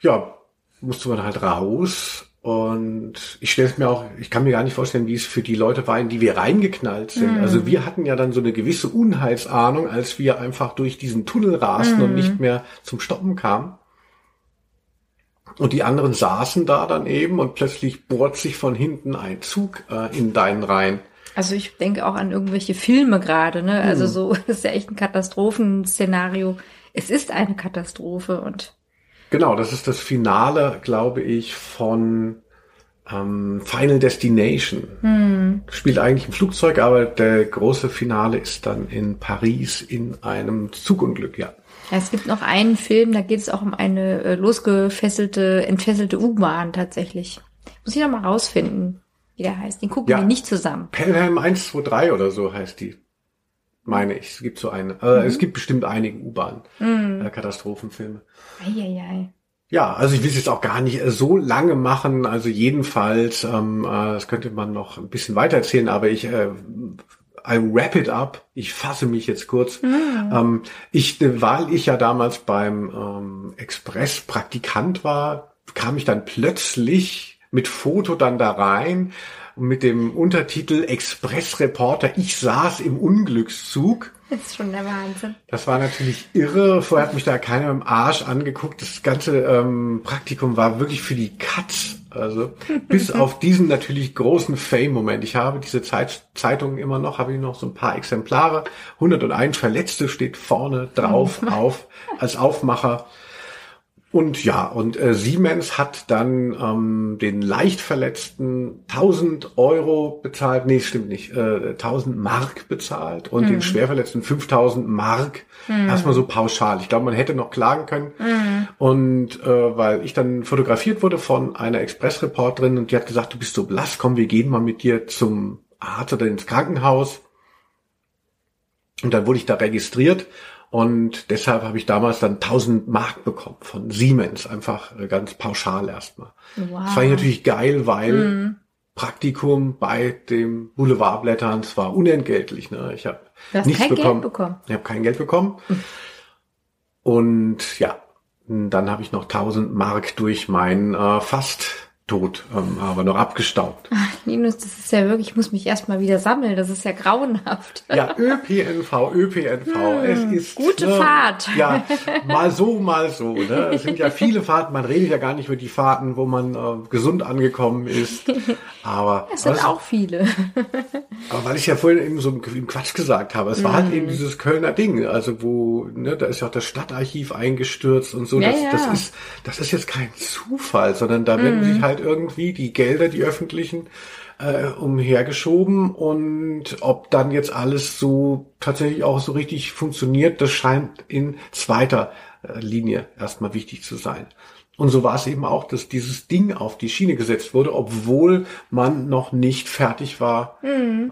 ja, musste man halt raus Und ich stelle es mir auch, ich kann mir gar nicht vorstellen, wie es für die Leute war, in die wir reingeknallt sind. Mhm. Also wir hatten ja dann so eine gewisse Unheilsahnung, als wir einfach durch diesen Tunnel rasten und nicht mehr zum Stoppen kamen. Und die anderen saßen da dann eben und plötzlich bohrt sich von hinten ein Zug äh, in deinen Reihen. Also ich denke auch an irgendwelche Filme gerade, ne? Hm. Also so ist ja echt ein Katastrophenszenario. Es ist eine Katastrophe und Genau, das ist das Finale, glaube ich, von ähm, Final Destination. Spielt eigentlich im Flugzeug, aber der große Finale ist dann in Paris in einem Zugunglück, ja. Ja, es gibt noch einen Film, da geht es auch um eine äh, losgefesselte, entfesselte U-Bahn tatsächlich. Muss ich noch mal rausfinden, wie der heißt. Den gucken Ja. wir nicht zusammen. Pelham 123 oder so heißt die. Meine ich. Es gibt so eine. Äh, Es gibt bestimmt einige U-Bahn-Katastrophenfilme. Eieiei. Ja, also ich will es jetzt auch gar nicht äh, so lange machen. Also jedenfalls, ähm, äh, das könnte man noch ein bisschen weiter erzählen, aber ich äh, I wrap it up. Ich fasse mich jetzt kurz. Ähm, ich, weil ich ja damals beim ähm, Express Praktikant war, kam ich dann plötzlich mit Foto dann da rein mit dem Untertitel Express-Reporter. Ich saß im Unglückszug. Das ist schon der Wahnsinn. Das war natürlich irre. Vorher hat mich da keiner im Arsch angeguckt. Das ganze ähm, Praktikum war wirklich für die Katz. Also bis auf diesen natürlich großen Fame-Moment. Ich habe diese Zeit, Zeitungen immer noch, habe ich noch so ein paar Exemplare. 101 Verletzte steht vorne drauf auf als Aufmacher. Und ja, und äh, Siemens hat dann ähm, den leicht Verletzten 1000 Euro bezahlt, nee, stimmt nicht, äh, 1000 Mark bezahlt und den Schwerverletzten 5000 Mark. Erstmal so pauschal. Ich glaube, man hätte noch klagen können. Und äh, weil ich dann fotografiert wurde von einer Expressreporterin und die hat gesagt, du bist so blass, komm, wir gehen mal mit dir zum Arzt oder ins Krankenhaus. Und dann wurde ich da registriert und deshalb habe ich damals dann 1000 Mark bekommen von Siemens, einfach äh, ganz pauschal erstmal. Wow. Das fand ich natürlich geil, weil Praktikum bei dem Boulevardblättern, es war unentgeltlich. Ne? Ich habe nichts kein Geld bekommen. bekommen. Ich habe kein Geld bekommen. Und ja, dann habe ich noch 1000 Mark durch meinen äh, fast tot, ähm, aber noch abgestaubt. Linus, das ist ja wirklich, ich muss mich erstmal wieder sammeln. Das ist ja grauenhaft. Ja, ÖPNV, ÖPNV. es ist Hm, gute ne, Fahrt. Ja, mal so, mal so. Ne? Es sind ja viele Fahrten. Man redet ja gar nicht über die Fahrten, wo man äh, gesund angekommen ist. Aber, Das sind auch viele. aber weil ich ja vorhin eben so einen Quatsch gesagt habe, es war halt Hm. eben dieses Kölner Ding. Also wo, ne, da ist ja auch das Stadtarchiv eingestürzt und so. Ja, das, ja. das ist, das ist jetzt kein Zufall, sondern da werden Hm. sich halt irgendwie die Gelder, die öffentlichen, äh, umhergeschoben und ob dann jetzt alles so tatsächlich auch so richtig funktioniert, das scheint in zweiter äh, Linie erstmal wichtig zu sein. Und so war es eben auch, dass dieses Ding auf die Schiene gesetzt wurde, obwohl man noch nicht fertig war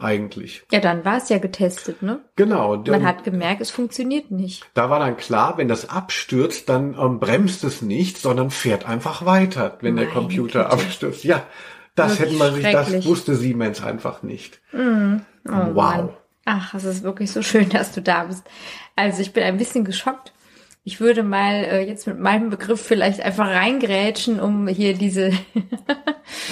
eigentlich. Ja, dann war es ja getestet, ne? Genau. Man dann- hat gemerkt, es funktioniert nicht. da war dann klar, wenn das abstürzt, dann ähm, bremst es nicht, sondern fährt einfach weiter, wenn der Meine Computer Güte. abstürzt. Ja, das Wirklich hätte man sich, das wusste Siemens einfach nicht. Oh wow. Mann. Ach, es ist wirklich so schön, dass du da bist. Also ich bin ein bisschen geschockt. Ich würde mal äh, jetzt mit meinem Begriff vielleicht einfach reingrätschen, um hier diese,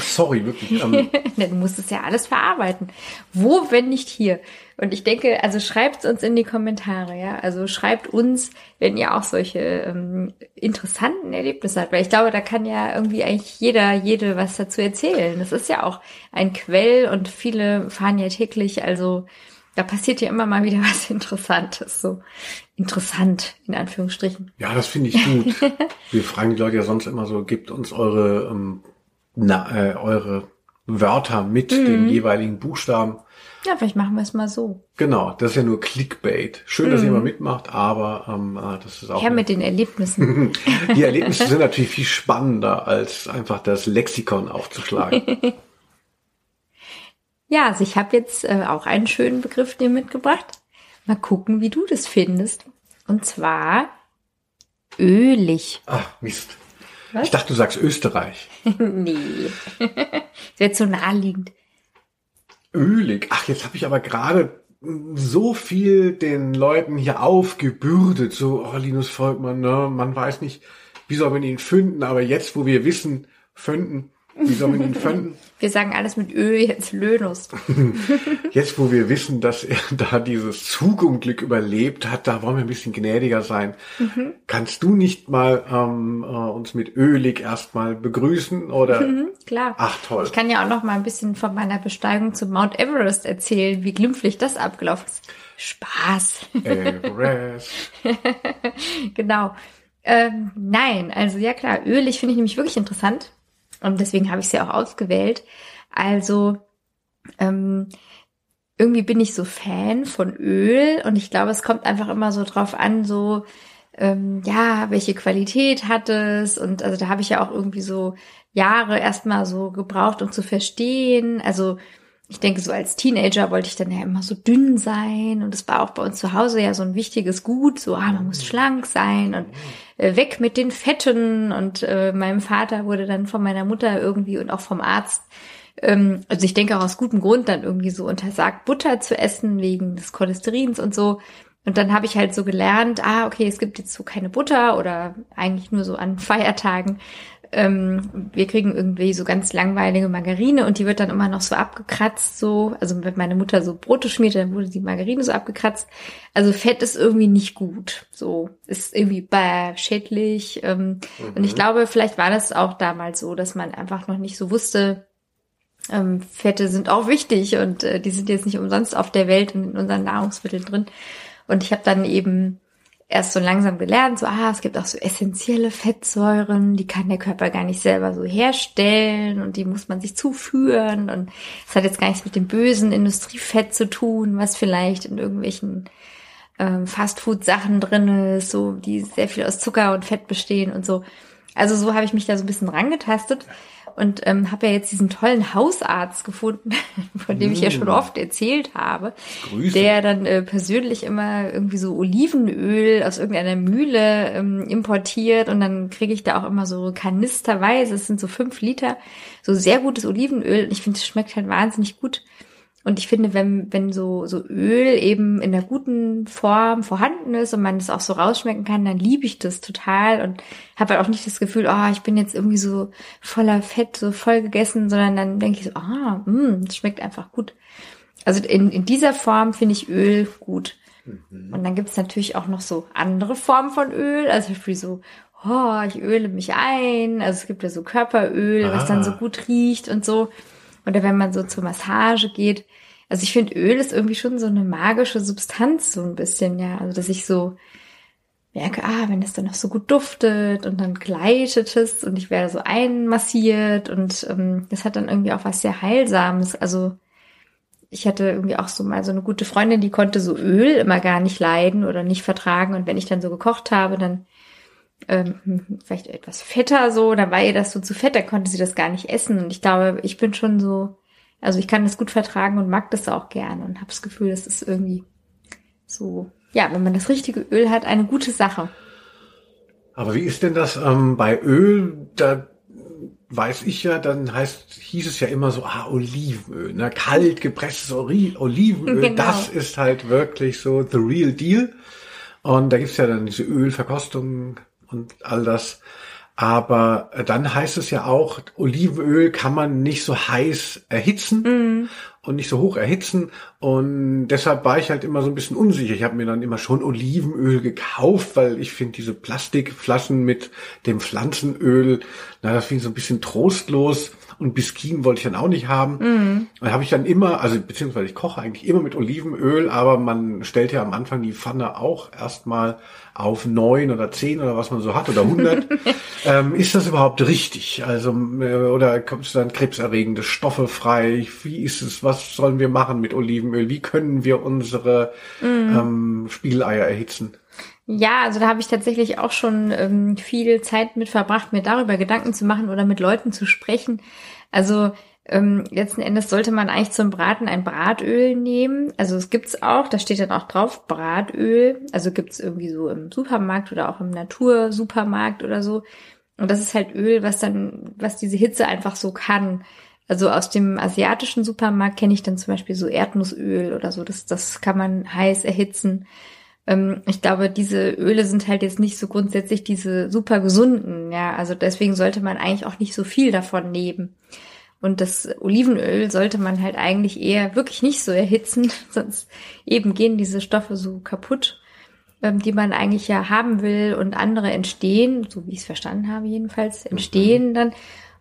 Sorry, wirklich. Ähm, du musst es ja alles verarbeiten. Wo, wenn nicht hier? Und ich denke, also schreibt uns in die Kommentare, ja. Also schreibt uns, wenn ihr auch solche ähm, interessanten Erlebnisse habt. Weil ich glaube, da kann ja irgendwie eigentlich jeder, jede was dazu erzählen. Das ist ja auch ein Quell und viele fahren ja täglich, also da passiert ja immer mal wieder was Interessantes. So interessant, in Anführungsstrichen. ja, das finde ich gut. Wir fragen die Leute ja sonst immer so, gebt uns eure, ähm, na, äh, eure Wörter mit Mhm. den jeweiligen Buchstaben. Ja, vielleicht machen wir es mal so. Genau, das ist ja nur Clickbait. Schön, dass ihr mal mitmacht, aber ähm, äh, das ist auch Mhm. Her mit den Erlebnissen. Die Erlebnisse sind natürlich viel spannender, als einfach das Lexikon aufzuschlagen. Ja, also ich habe jetzt äh, auch einen schönen Begriff dir mitgebracht. Mal gucken, wie du das findest. Und zwar ölig. Ach, Mist. Was? Ich dachte, du sagst Österreich. nee. das wird so naheliegend. Ölig. Ach, jetzt habe ich aber gerade so viel den Leuten hier aufgebürdet. So, oh, Linus Volkmann, ne? man weiß nicht, wie soll man ihn finden. Aber jetzt, wo wir wissen, finden, Wie soll man ihn finden? Wir sagen alles mit Ö, jetzt Löhnus. Jetzt, wo wir wissen, dass er da dieses Zugunglück überlebt hat, da wollen wir ein bisschen gnädiger sein. Mhm. Kannst du nicht mal ähm, äh, uns mit Ölig erstmal begrüßen? Oder? Mhm, klar. Ach toll. Ich kann ja auch noch mal ein bisschen von meiner Besteigung zum Mount Everest erzählen, wie glimpflich das abgelaufen ist. Spaß. Everest. genau. Ähm, nein, also ja klar, ölig finde ich nämlich wirklich interessant. Und deswegen habe ich sie auch ausgewählt. Also ähm, irgendwie bin ich so Fan von Öl und ich glaube, es kommt einfach immer so drauf an, so ähm, ja, welche Qualität hat es? Und also da habe ich ja auch irgendwie so Jahre erstmal so gebraucht, um zu verstehen. Also ich denke, so als Teenager wollte ich dann ja immer so dünn sein und es war auch bei uns zu Hause ja so ein wichtiges Gut, so, ah, man muss schlank sein und äh, weg mit den Fetten und äh, meinem Vater wurde dann von meiner Mutter irgendwie und auch vom Arzt, ähm, also ich denke auch aus gutem Grund dann irgendwie so untersagt, Butter zu essen wegen des Cholesterins und so. Und dann habe ich halt so gelernt, ah, okay, es gibt jetzt so keine Butter oder eigentlich nur so an Feiertagen ähm, wir kriegen irgendwie so ganz langweilige Margarine und die wird dann immer noch so abgekratzt, so. Also wenn meine Mutter so Brote schmiert, dann wurde die Margarine so abgekratzt. Also Fett ist irgendwie nicht gut. So, ist irgendwie bäh, schädlich. Ähm, mhm. Und ich glaube, vielleicht war das auch damals so, dass man einfach noch nicht so wusste, ähm, Fette sind auch wichtig und äh, die sind jetzt nicht umsonst auf der Welt und in unseren Nahrungsmitteln drin. Und ich habe dann eben erst so langsam gelernt, so, ah, es gibt auch so essentielle Fettsäuren, die kann der Körper gar nicht selber so herstellen und die muss man sich zuführen und es hat jetzt gar nichts mit dem bösen Industriefett zu tun, was vielleicht in irgendwelchen ähm, Fastfood-Sachen drin ist, so, die sehr viel aus Zucker und Fett bestehen und so. Also so habe ich mich da so ein bisschen rangetastet und ähm, habe ja jetzt diesen tollen Hausarzt gefunden, von dem ich ja schon mm. oft erzählt habe, Grüße. der dann äh, persönlich immer irgendwie so Olivenöl aus irgendeiner Mühle ähm, importiert und dann kriege ich da auch immer so kanisterweise, es sind so fünf Liter, so sehr gutes Olivenöl und ich finde, es schmeckt halt wahnsinnig gut. Und ich finde, wenn, wenn so, so Öl eben in der guten Form vorhanden ist und man das auch so rausschmecken kann, dann liebe ich das total und habe halt auch nicht das Gefühl, oh, ich bin jetzt irgendwie so voller Fett, so voll gegessen, sondern dann denke ich so, ah, mh, das schmeckt einfach gut. Also in, in dieser Form finde ich Öl gut. Mhm. Und dann gibt es natürlich auch noch so andere Formen von Öl, also wie so, oh, ich öle mich ein. Also es gibt ja so Körperöl, ah. was dann so ah. gut riecht und so. Oder wenn man so zur Massage geht. Also ich finde, Öl ist irgendwie schon so eine magische Substanz, so ein bisschen, ja. Also dass ich so merke, ah, wenn es dann noch so gut duftet und dann gleitet es und ich werde so einmassiert und ähm, das hat dann irgendwie auch was sehr Heilsames. Also ich hatte irgendwie auch so mal so eine gute Freundin, die konnte so Öl immer gar nicht leiden oder nicht vertragen und wenn ich dann so gekocht habe, dann ähm, vielleicht etwas fetter so, dann war ihr das so zu fett, dann konnte sie das gar nicht essen. Und ich glaube, ich bin schon so, also ich kann das gut vertragen und mag das auch gerne und habe das Gefühl, das ist irgendwie so, ja, wenn man das richtige Öl hat, eine gute Sache. Aber wie ist denn das ähm, bei Öl? Da weiß ich ja, dann heißt, hieß es ja immer so, ah, Olivenöl, ne? kalt gepresstes Olivenöl, genau. das ist halt wirklich so the real deal. Und da gibt's ja dann diese Ölverkostungen und all das. Aber dann heißt es ja auch, Olivenöl kann man nicht so heiß erhitzen mm. und nicht so hoch erhitzen. Und deshalb war ich halt immer so ein bisschen unsicher. Ich habe mir dann immer schon Olivenöl gekauft, weil ich finde diese Plastikflaschen mit dem Pflanzenöl, na, das finde ich so ein bisschen trostlos. Und Biskin wollte ich dann auch nicht haben. Mm. Dann habe ich dann immer, also beziehungsweise ich koche eigentlich immer mit Olivenöl, aber man stellt ja am Anfang die Pfanne auch erstmal auf neun oder zehn oder was man so hat oder hundert. ähm, ist das überhaupt richtig? Also äh, oder kommst du dann krebserregende Stoffe frei? Wie ist es? Was sollen wir machen mit Olivenöl? Wie können wir unsere mm. ähm, Spiegeleier erhitzen? Ja, also da habe ich tatsächlich auch schon ähm, viel Zeit mit verbracht, mir darüber Gedanken zu machen oder mit Leuten zu sprechen. Also ähm, letzten Endes sollte man eigentlich zum Braten ein Bratöl nehmen. Also es gibt's auch, da steht dann auch drauf Bratöl. Also gibt's irgendwie so im Supermarkt oder auch im Natursupermarkt oder so. Und das ist halt Öl, was dann, was diese Hitze einfach so kann. Also aus dem asiatischen Supermarkt kenne ich dann zum Beispiel so Erdnussöl oder so. Das, das kann man heiß erhitzen. Ähm, ich glaube, diese Öle sind halt jetzt nicht so grundsätzlich diese super gesunden, ja. Also deswegen sollte man eigentlich auch nicht so viel davon nehmen. Und das Olivenöl sollte man halt eigentlich eher wirklich nicht so erhitzen, sonst eben gehen diese Stoffe so kaputt, ähm, die man eigentlich ja haben will und andere entstehen, so wie ich es verstanden habe jedenfalls, entstehen mhm. dann.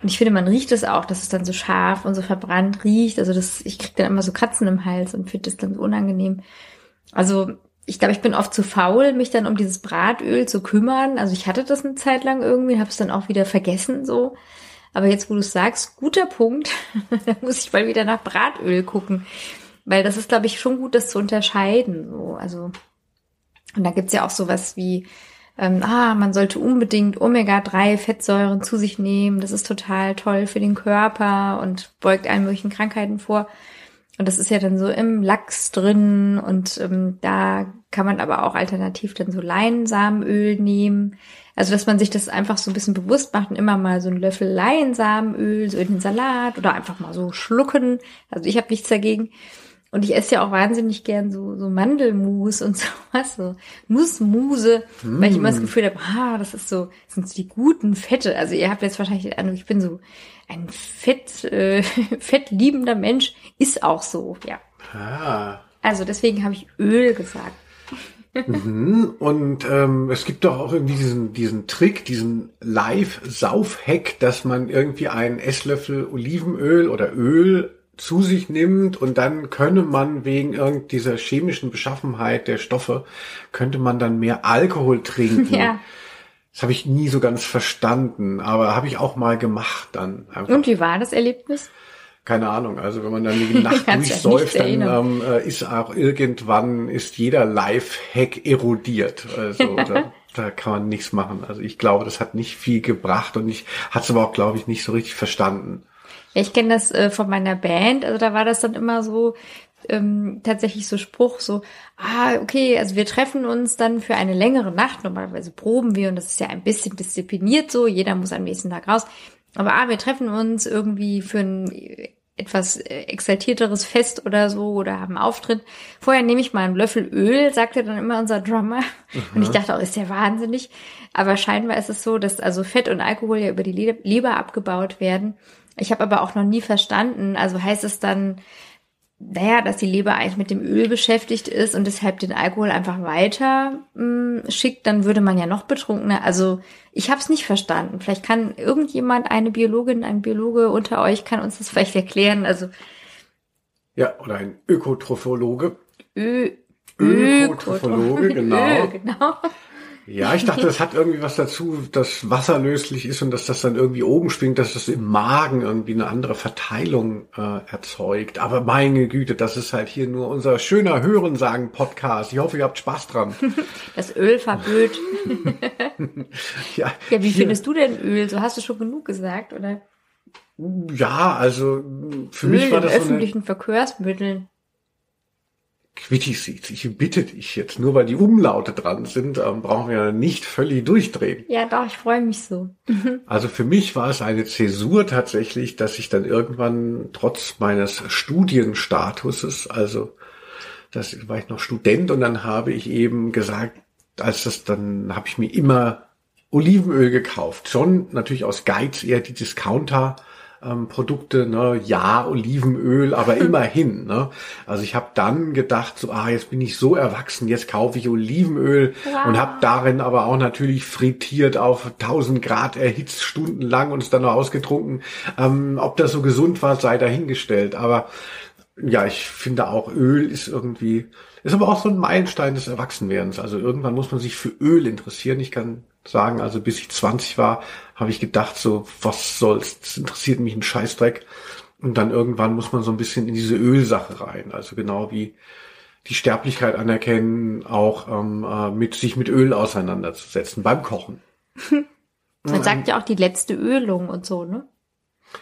Und ich finde, man riecht es auch, dass es dann so scharf und so verbrannt riecht. Also das, ich krieg dann immer so Kratzen im Hals und finde das dann so unangenehm. Also ich glaube, ich bin oft zu faul, mich dann um dieses Bratöl zu kümmern. Also ich hatte das eine Zeit lang irgendwie, habe es dann auch wieder vergessen so. Aber jetzt, wo du sagst, guter Punkt, da muss ich mal wieder nach Bratöl gucken. Weil das ist, glaube ich, schon gut, das zu unterscheiden. So. Also, und da gibt's ja auch sowas wie, ähm, ah, man sollte unbedingt Omega-3-Fettsäuren zu sich nehmen. Das ist total toll für den Körper und beugt allen möglichen Krankheiten vor. Und das ist ja dann so im Lachs drin und ähm, da kann man aber auch alternativ dann so Leinsamenöl nehmen. Also, dass man sich das einfach so ein bisschen bewusst macht und immer mal so einen Löffel Leinsamenöl so in den Salat oder einfach mal so schlucken. Also, ich habe nichts dagegen. Und ich esse ja auch wahnsinnig gern so, so Mandelmus und sowas, so Nussmuse, mm. weil ich immer das mm. Gefühl habe, ah, das ist so, das sind so die guten Fette. Also ihr habt jetzt wahrscheinlich den Eindruck, ich bin so ein fett, äh, fettliebender Mensch, ist auch so, ja. Ah. Also deswegen habe ich Öl gesagt. Mhm. Und ähm, es gibt doch auch irgendwie diesen, diesen Trick, diesen Live-Sauf-Hack, dass man irgendwie einen Esslöffel Olivenöl oder Öl zu sich nimmt und dann könne man wegen irgend dieser chemischen Beschaffenheit der Stoffe, könnte man dann mehr Alkohol trinken. Ja. Das habe ich nie so ganz verstanden, aber habe ich auch mal gemacht dann. Einfach. Und wie war das Erlebnis? Keine Ahnung, also wenn man dann die Nacht durchsäuft, dann ähm, äh, ist auch irgendwann ist jeder Live-Hack erodiert. Also da, da kann man nichts machen. Also ich glaube, das hat nicht viel gebracht und ich hatte es aber auch, glaube ich, nicht so richtig verstanden. Ja, ich kenne das äh, von meiner Band, also da war das dann immer so, ähm, tatsächlich so Spruch, so, ah, okay, also wir treffen uns dann für eine längere Nacht, normalerweise proben wir und das ist ja ein bisschen diszipliniert so, jeder muss am nächsten Tag raus, aber ah, wir treffen uns irgendwie für ein etwas äh, exaltierteres Fest oder so oder haben Auftritt. Vorher nehme ich mal einen Löffel Öl, sagte dann immer unser Drummer. Mhm. Und ich dachte auch, ist ja wahnsinnig. Aber scheinbar ist es so, dass also Fett und Alkohol ja über die Leber abgebaut werden. Ich habe aber auch noch nie verstanden, also heißt es dann, naja, dass die Leber eigentlich mit dem Öl beschäftigt ist und deshalb den Alkohol einfach weiter mh, hm, schickt, dann würde man ja noch betrunkener. Also ich habe es nicht verstanden. Vielleicht kann irgendjemand, eine Biologin, ein Biologe unter euch, kann uns das vielleicht erklären. Also ja, oder ein Ökotrophologe. Ö Ökotrophologe, genau. Ö, genau. Ja, ich dachte, das hat irgendwie was dazu, dass wasserlöslich ist und dass das dann irgendwie oben schwingt, dass das im Magen irgendwie eine andere Verteilung äh, erzeugt. Aber meine Güte, das ist halt hier nur unser schöner Hörensagen-Podcast. Ich hoffe, ihr habt Spaß dran. Das Öl verblöd. ja, ja, wie hier. findest du denn Öl? So hast du schon genug gesagt, oder? Ja, also für Öl mich war das in öffentlichen so eine, Verkehrsmitteln. Quittisit, ich bitte dich jetzt, nur weil die Umlaute dran sind, ähm, brauchen wir nicht völlig durchdrehen. Ja, doch, ich freue mich so. also für mich war es eine Zäsur tatsächlich, dass ich dann irgendwann trotz meines Studienstatuses, also das war ich noch Student und dann habe ich eben gesagt, als das dann habe ich mir immer Olivenöl gekauft. Schon natürlich aus Geiz eher die Discounter ähm, Produkte, ne, ja, Olivenöl, aber immerhin. Ne? Also ich habe dann gedacht, so, ah, jetzt bin ich so erwachsen, jetzt kaufe ich Olivenöl wow. und habe darin aber auch natürlich frittiert auf 1000 Grad erhitzt stundenlang und es dann noch ausgetrunken. Ähm, ob das so gesund war, sei dahingestellt. Aber ja, ich finde auch Öl ist irgendwie, ist aber auch so ein Meilenstein des Erwachsenwerdens. Also irgendwann muss man sich für Öl interessieren. Ich kann sagen, also bis ich 20 war, habe ich gedacht, so, was soll's, das interessiert mich ein Scheißdreck. Und dann irgendwann muss man so ein bisschen in diese Ölsache rein. Also genau wie die Sterblichkeit anerkennen, auch ähm, äh, mit sich mit Öl auseinanderzusetzen beim Kochen. Man sagt ja auch die letzte Ölung und so, ne?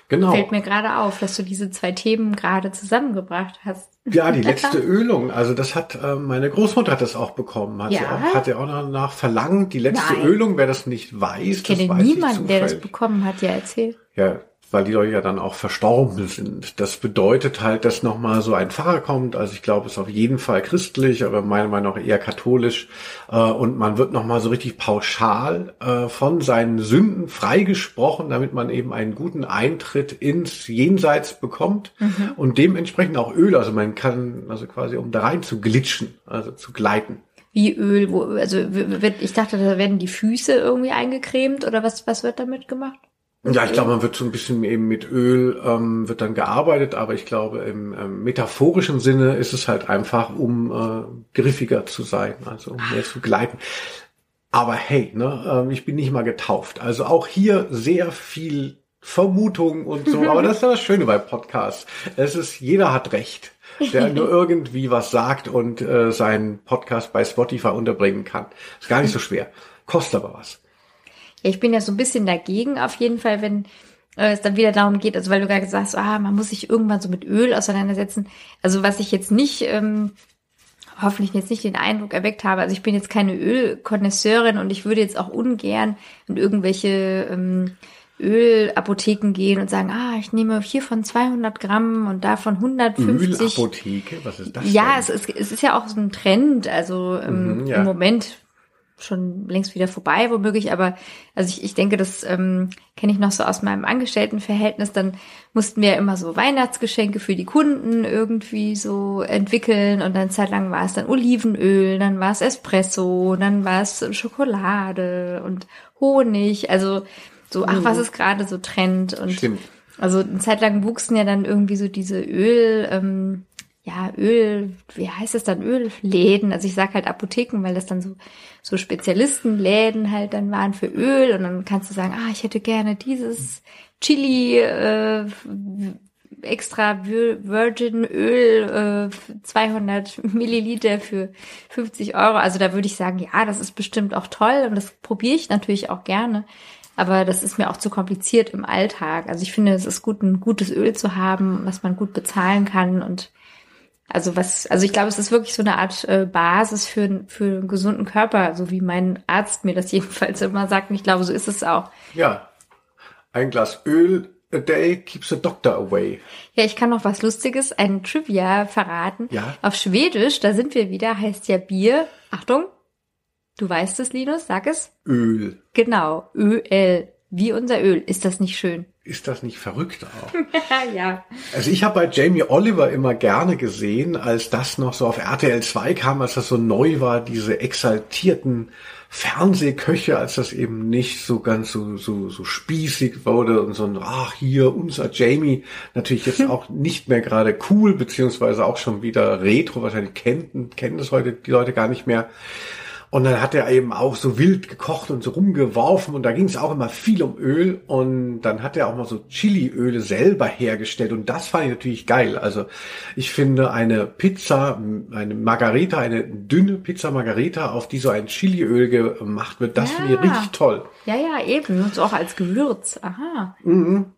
Genau. Fällt mir gerade auf, dass du diese zwei Themen gerade zusammengebracht hast. Ja, die letzte Ölung. Also das hat äh, meine Großmutter hat das auch bekommen. Hat ja. sie auch, hat er auch danach verlangt. Die letzte Nein. Ölung, wer das nicht weiß, ich kenne das weiß niemanden, der das bekommen hat, ja erzählt. Ja, weil die Leute ja dann auch verstorben sind. Das bedeutet halt, dass nochmal so ein Pfarrer kommt. Also ich glaube, es ist auf jeden Fall christlich, aber meiner Meinung nach eher katholisch. Äh, und man wird nochmal so richtig pauschal äh, von seinen Sünden freigesprochen, damit man eben einen guten Eintritt ins Jenseits bekommt mhm. und dementsprechend auch Öl. Also man kann, also quasi um da rein zu glitschen, also zu gleiten wie Öl, wo, also wird, ich dachte, da werden die Füße irgendwie eingecremt oder was, was wird damit gemacht? Ja, ich glaube, man wird so ein bisschen eben mit Öl ähm, wird dann gearbeitet, aber ich glaube, im ähm, metaphorischen Sinne ist es halt einfach, um äh, griffiger zu sein, also um mehr zu gleiten. Aber hey, ne, ähm, ich bin nicht mal getauft. Also auch hier sehr viel Vermutung und so. Aber das ist das Schöne bei Podcasts. Es ist, jeder hat Recht, der nur irgendwie was sagt und äh, seinen Podcast bei Spotify unterbringen kann. Ist gar nicht so schwer. Kostet aber was. Ich bin ja so ein bisschen dagegen auf jeden Fall, wenn äh, es dann wieder darum geht, also weil du gerade sagst, ah, man muss sich irgendwann so mit Öl auseinandersetzen. Also was ich jetzt nicht, ähm, hoffentlich jetzt nicht den Eindruck erweckt habe, also ich bin jetzt keine Ölkonnoisseurin und ich würde jetzt auch ungern in irgendwelche ähm, Ölapotheken gehen und sagen, ah, ich nehme hiervon 200 Gramm und davon 150. Ölapotheke? Was ist das? Ja, es ist, es ist ja auch so ein Trend. Also ähm, mhm, ja. im Moment schon längst wieder vorbei, womöglich, aber also ich, ich denke, das ähm, kenne ich noch so aus meinem Angestelltenverhältnis. Dann mussten wir immer so Weihnachtsgeschenke für die Kunden irgendwie so entwickeln und dann zeitlang war es dann Olivenöl, dann war es Espresso, dann war es Schokolade und Honig, also so, ach, was mhm. ist gerade so Trend und Stimmt. also eine Zeit lang wuchsen ja dann irgendwie so diese Öl, ähm, ja, Öl, wie heißt es dann, Ölläden. Also ich sag halt Apotheken, weil das dann so, so Spezialistenläden halt dann waren für Öl und dann kannst du sagen, ah, ich hätte gerne dieses Chili, äh, extra Virgin Öl, äh, 200 Milliliter für 50 Euro. Also da würde ich sagen, ja, das ist bestimmt auch toll und das probiere ich natürlich auch gerne. Aber das ist mir auch zu kompliziert im Alltag. Also ich finde, es ist gut, ein gutes Öl zu haben, was man gut bezahlen kann und also was, also ich glaube, es ist wirklich so eine Art äh, Basis für, für einen gesunden Körper, so wie mein Arzt mir das jedenfalls immer sagt. Und ich glaube, so ist es auch. Ja. Ein Glas Öl a day keeps the doctor away. Ja, ich kann noch was Lustiges, ein Trivia verraten. Ja. Auf Schwedisch, da sind wir wieder, heißt ja Bier. Achtung. Du weißt es, Linus, sag es. Öl. Genau. Öl. Wie unser Öl. Ist das nicht schön? Ist das nicht verrückt auch? ja. Also ich habe bei Jamie Oliver immer gerne gesehen, als das noch so auf RTL 2 kam, als das so neu war, diese exaltierten Fernsehköche, als das eben nicht so ganz so, so, so spießig wurde und so ein, ach hier, unser Jamie, natürlich jetzt auch nicht mehr gerade cool, beziehungsweise auch schon wieder retro, wahrscheinlich kennen, kennen das heute die Leute gar nicht mehr. Und dann hat er eben auch so wild gekocht und so rumgeworfen und da ging es auch immer viel um Öl und dann hat er auch mal so Chiliöle selber hergestellt und das fand ich natürlich geil. Also ich finde eine Pizza, eine Margarita, eine dünne Pizza Margarita, auf die so ein Chiliöl gemacht wird, das ja. finde ich richtig toll. Ja, ja, eben. Und auch als Gewürz. Aha. Mhm.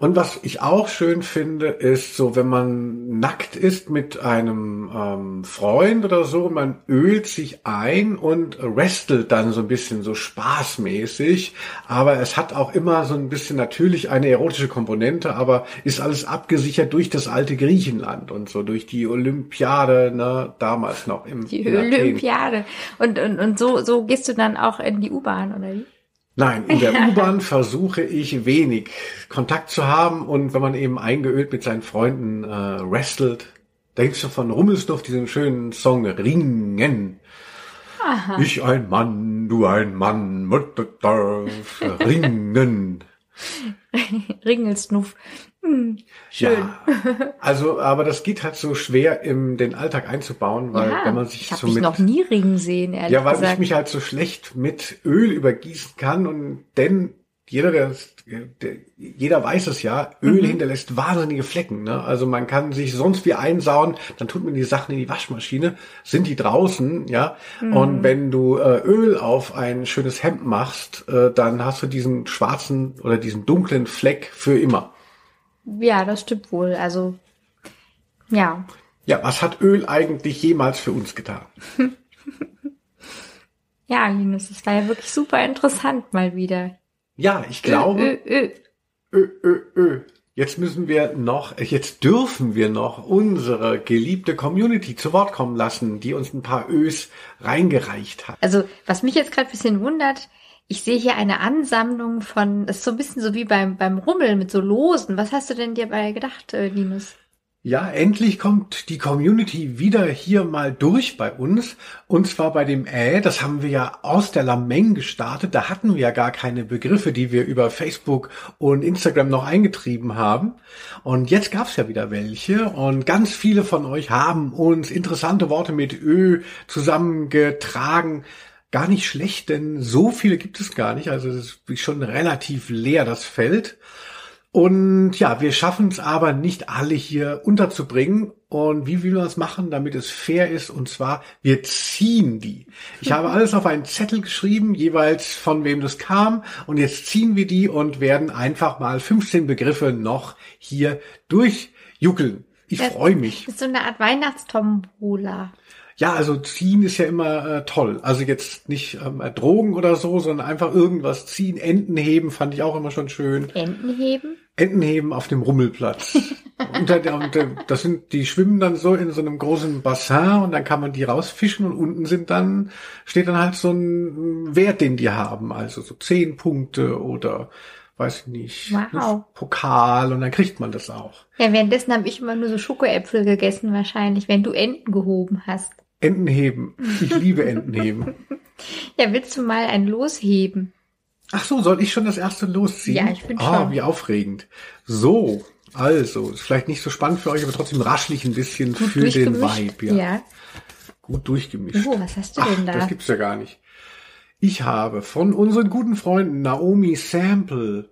Und was ich auch schön finde, ist so, wenn man nackt ist mit einem ähm, Freund oder so, man ölt sich ein und wrestelt dann so ein bisschen so spaßmäßig. Aber es hat auch immer so ein bisschen natürlich eine erotische Komponente, aber ist alles abgesichert durch das alte Griechenland und so, durch die Olympiade, ne, damals noch im Die Olympiade. Und, und, und so, so gehst du dann auch in die U-Bahn, oder wie? Nein, in der U-Bahn versuche ich wenig Kontakt zu haben und wenn man eben eingeölt mit seinen Freunden äh, wrestelt, da gibt's doch von Rummelsdorf diesen schönen Song Ringen. Aha. Ich ein Mann, du ein Mann, ringen. Ringelsnuff. Hm, schön. Ja, also, aber das geht halt so schwer, im den Alltag einzubauen, weil ja, wenn man sich ich so mich mit noch nie ringen sehen, ehrlich Ja, weil gesagt. ich mich halt so schlecht mit Öl übergießen kann und denn jeder, der, der, jeder weiß es ja, Öl mhm. hinterlässt wahnsinnige Flecken. Ne? Also man kann sich sonst wie einsauen, dann tut man die Sachen in die Waschmaschine, sind die draußen, ja. Mhm. Und wenn du äh, Öl auf ein schönes Hemd machst, äh, dann hast du diesen schwarzen oder diesen dunklen Fleck für immer. Ja, das stimmt wohl. Also, ja. Ja, was hat Öl eigentlich jemals für uns getan? ja, Linus, das war ja wirklich super interessant mal wieder. Ja, ich glaube. Ö, ö, ö. Ö, ö, ö. Jetzt müssen wir noch, jetzt dürfen wir noch unsere geliebte Community zu Wort kommen lassen, die uns ein paar Ös reingereicht hat. Also, was mich jetzt gerade ein bisschen wundert, ich sehe hier eine Ansammlung von, das ist so ein bisschen so wie beim, beim Rummeln mit so Losen. Was hast du denn dir bei gedacht, äh, Linus? Ja, endlich kommt die Community wieder hier mal durch bei uns. Und zwar bei dem Äh, das haben wir ja aus der Lameng gestartet. Da hatten wir ja gar keine Begriffe, die wir über Facebook und Instagram noch eingetrieben haben. Und jetzt gab's ja wieder welche. Und ganz viele von euch haben uns interessante Worte mit Ö zusammengetragen. Gar nicht schlecht, denn so viele gibt es gar nicht. Also es ist schon relativ leer, das Feld. Und ja, wir schaffen es aber nicht alle hier unterzubringen. Und wie will man das machen, damit es fair ist? Und zwar, wir ziehen die. Ich habe alles auf einen Zettel geschrieben, jeweils von wem das kam. Und jetzt ziehen wir die und werden einfach mal 15 Begriffe noch hier durchjuckeln. Ich freue mich. Das ist so eine Art Weihnachtstombola. Ja, also ziehen ist ja immer äh, toll. Also jetzt nicht ähm, Drogen oder so, sondern einfach irgendwas ziehen. Enten heben fand ich auch immer schon schön. Enten heben? Enten heben auf dem Rummelplatz. und, der, und der, das sind, die schwimmen dann so in so einem großen Bassin und dann kann man die rausfischen und unten sind dann, steht dann halt so ein Wert, den die haben. Also so zehn Punkte oder weiß ich nicht, wow. Pokal und dann kriegt man das auch. Ja, währenddessen habe ich immer nur so Schokoäpfel gegessen wahrscheinlich, wenn du Enten gehoben hast. Enten heben. Ich liebe Enten heben. ja, willst du mal ein Los heben? Ach so, soll ich schon das erste losziehen? Ja, ich bin ah, schon. wie aufregend. So, also, ist vielleicht nicht so spannend für euch, aber trotzdem raschlich ein bisschen Gut für den? Vibe. Ja. ja. Gut durchgemischt. Oh, was hast du Ach, denn da? das gibt's ja gar nicht. Ich habe von unseren guten Freunden Naomi Sample,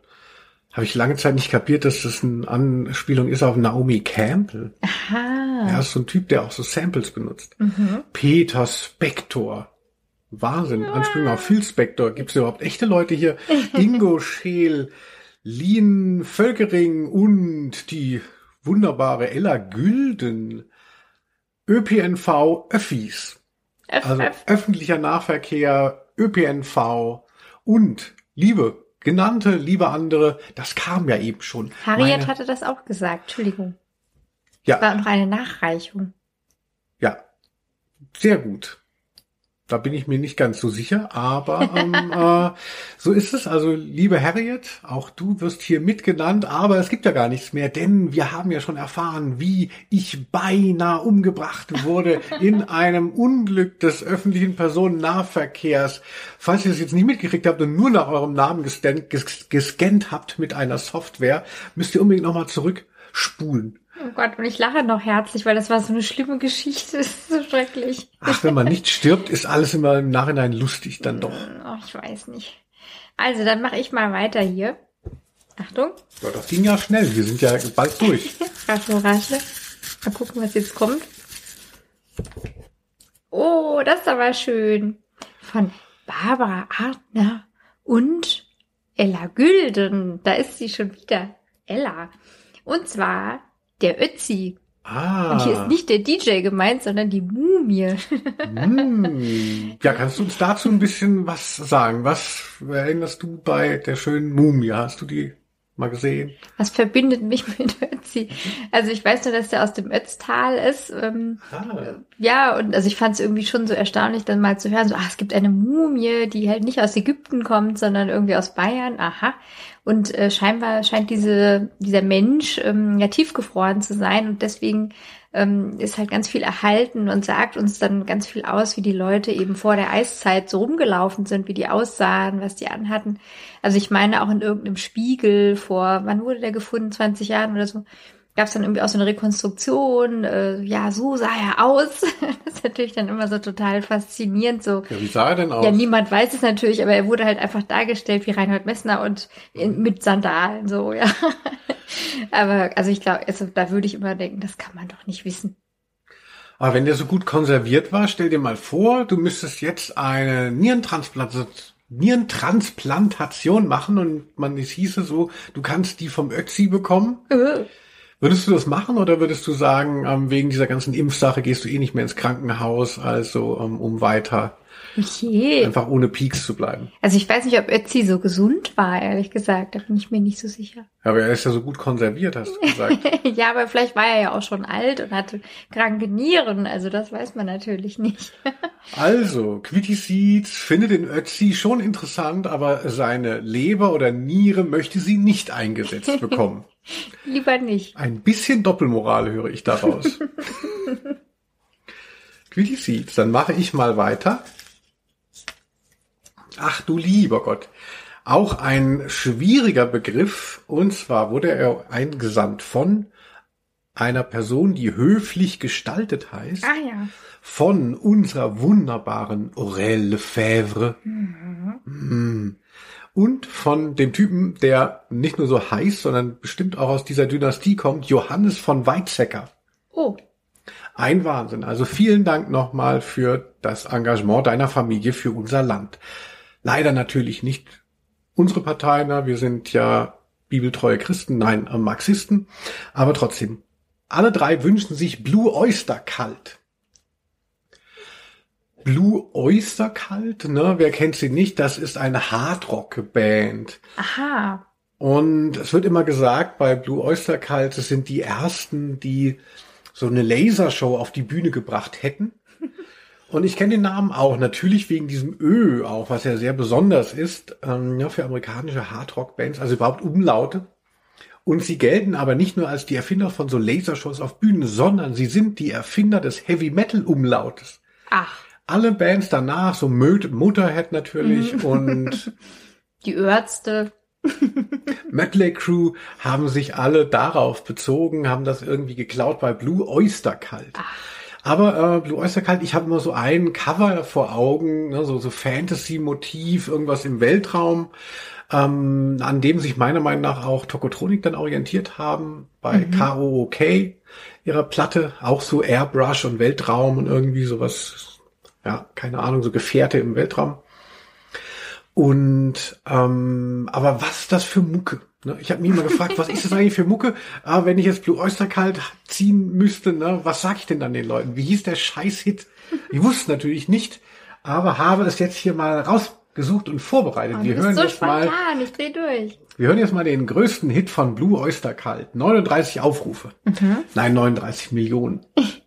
habe ich lange Zeit nicht kapiert, dass das eine Anspielung ist auf Naomi Campbell. Aha. Er ist so ein Typ, der auch so Samples benutzt. Mhm. Peter Spector. Wahnsinn. Anspielung auf Phil Spector. Gibt es überhaupt echte Leute hier? Ingo Scheel, Lien Völkering und die wunderbare Ella Gülden. ÖPNV Öffis. Öff, Also öff. öffentlicher Nahverkehr, ÖPNV und Liebe, genannte, liebe andere, das kam ja eben schon. Harriet Meine- hatte das auch gesagt. Entschuldigung. ja, War noch eine Nachreichung. Ja, sehr gut. Da bin ich mir nicht ganz so sicher, aber ähm, äh, so ist es. Also, liebe Harriet, auch du wirst hier mitgenannt, aber es gibt ja gar nichts mehr, denn wir haben ja schon erfahren, wie ich beinahe umgebracht wurde in einem Unglück des öffentlichen Personennahverkehrs. Falls ihr es jetzt nicht mitgekriegt habt und nur nach eurem Namen gescannt, ges gescannt habt mit einer Software, müsst ihr unbedingt nochmal zurückspulen. Oh Gott, und ich lache noch herzlich, weil das war so eine schlimme Geschichte. Das ist so schrecklich. Ach, wenn man nicht stirbt, ist alles immer im Nachhinein lustig dann doch. Oh, ich weiß nicht. Also, dann mache ich mal weiter hier. Achtung. Ja, das ging ja schnell. Wir sind ja bald durch. Raschel, raschel. Mal gucken, was jetzt kommt. Oh, das ist aber schön. Von Barbara Artner und Ella Gülden. Da ist sie schon wieder. Ella. Und zwar der Ötzi. Ah. Und hier ist nicht der DJ gemeint, sondern die Mumie. Hm. Ja, kannst du uns dazu ein bisschen was sagen? Was erinnerst du bei der schönen Mumie? Hast du die mal gesehen? Was verbindet mich mit Ötzi? Also ich weiß nur, dass der aus dem Ötztal ist. Ähm, Ah. ja, und also ich fand es irgendwie schon so erstaunlich, dann mal zu hören, so, ah, es gibt eine Mumie, die halt nicht aus Ägypten kommt, sondern irgendwie aus Bayern. Aha. Und äh, scheinbar scheint diese, dieser Mensch ähm, ja tiefgefroren zu sein und deswegen ähm, ist halt ganz viel erhalten und sagt uns dann ganz viel aus, wie die Leute eben vor der Eiszeit so rumgelaufen sind, wie die aussahen, was die anhatten. Also ich meine auch in irgendeinem Spiegel vor, wann wurde der gefunden, 20 Jahren oder so, gab es dann irgendwie auch so eine Rekonstruktion, äh, ja, so sah er aus. das ist natürlich dann immer so total faszinierend, so. Ja, wie sah er denn aus? Ja, niemand weiß es natürlich, aber er wurde halt einfach dargestellt wie Reinhold Messner und in, mit Sandalen, so, ja. aber, also ich glaube, also, da würde ich immer denken, das kann man doch nicht wissen. Aber wenn der so gut konserviert war, stell dir mal vor, du müsstest jetzt eine Nierentransplantation Nierentransplantation machen und man es hieße so, du kannst die vom Ötzi bekommen. Würdest du das machen oder würdest du sagen, ähm, wegen dieser ganzen Impfsache gehst du eh nicht mehr ins Krankenhaus, also ähm, um weiter Okay. Einfach ohne Peaks zu bleiben. Also ich weiß nicht, ob Ötzi so gesund war, ehrlich gesagt. Da bin ich mir nicht so sicher. Aber er ist ja so gut konserviert, hast du gesagt. ja, aber vielleicht war er ja auch schon alt und hatte kranke Nieren. Also das weiß man natürlich nicht. also, Quitty Seeds findet den Ötzi schon interessant, aber seine Leber oder Niere möchte sie nicht eingesetzt bekommen. Lieber nicht. Ein bisschen Doppelmoral höre ich daraus. Quitty Seeds, dann mache ich mal weiter. Ach du lieber Gott. Auch ein schwieriger Begriff. Und zwar wurde er eingesandt von einer Person, die höflich gestaltet heißt. Ah ja. Von unserer wunderbaren Aurel Lefebvre. Mhm. Und von dem Typen, der nicht nur so heißt, sondern bestimmt auch aus dieser Dynastie kommt, Johannes von Weizsäcker. Oh. Ein Wahnsinn. Also vielen Dank nochmal für das Engagement deiner Familie für unser Land. Leider natürlich nicht unsere Partei, na, wir sind ja bibeltreue Christen, nein, Marxisten, aber trotzdem. Alle drei wünschen sich Blue Oyster Kalt. Blue Oyster Kalt, ne, wer kennt sie nicht? Das ist eine Hardrock-Band. Aha. Und es wird immer gesagt, bei Blue Oyster Cult, es sind die ersten, die so eine Lasershow auf die Bühne gebracht hätten. Und ich kenne den Namen auch, natürlich wegen diesem Ö auch, was ja sehr besonders ist ähm, ja, für amerikanische Hardrock-Bands, also überhaupt Umlaute. Und sie gelten aber nicht nur als die Erfinder von so Lasershows auf Bühnen, sondern sie sind die Erfinder des Heavy-Metal-Umlautes. Ach. Alle Bands danach, so Motorhead natürlich und Die Ärzte. Mötley Crew haben sich alle darauf bezogen, haben das irgendwie geklaut bei Blue Oyster Cult. Ach. Aber äh, Blue Oyster Cult, ich habe immer so ein Cover vor Augen, ne, so, so Fantasy-Motiv, irgendwas im Weltraum, ähm, an dem sich meiner Meinung nach auch Tokotronic dann orientiert haben, bei Mhm. KOOK, ihrer Platte, auch so Airbrush und Weltraum und irgendwie sowas, ja, keine Ahnung, so Gefährte im Weltraum. Und ähm, aber was ist das für Mucke? Ne? Ich habe mich immer gefragt, was ist das eigentlich für Mucke? Aber wenn ich jetzt Blue Oyster Cult ziehen müsste, ne, was sag ich denn dann den Leuten? Wie hieß der Scheiß-Hit? Ich wusste natürlich nicht, aber habe es jetzt hier mal rausgesucht und vorbereitet. Oh, wir hören so jetzt mal, spontan, ich dreh durch. wir hören jetzt mal den größten Hit von Blue Oyster Cult. 39 Aufrufe. Nein, 39 Millionen.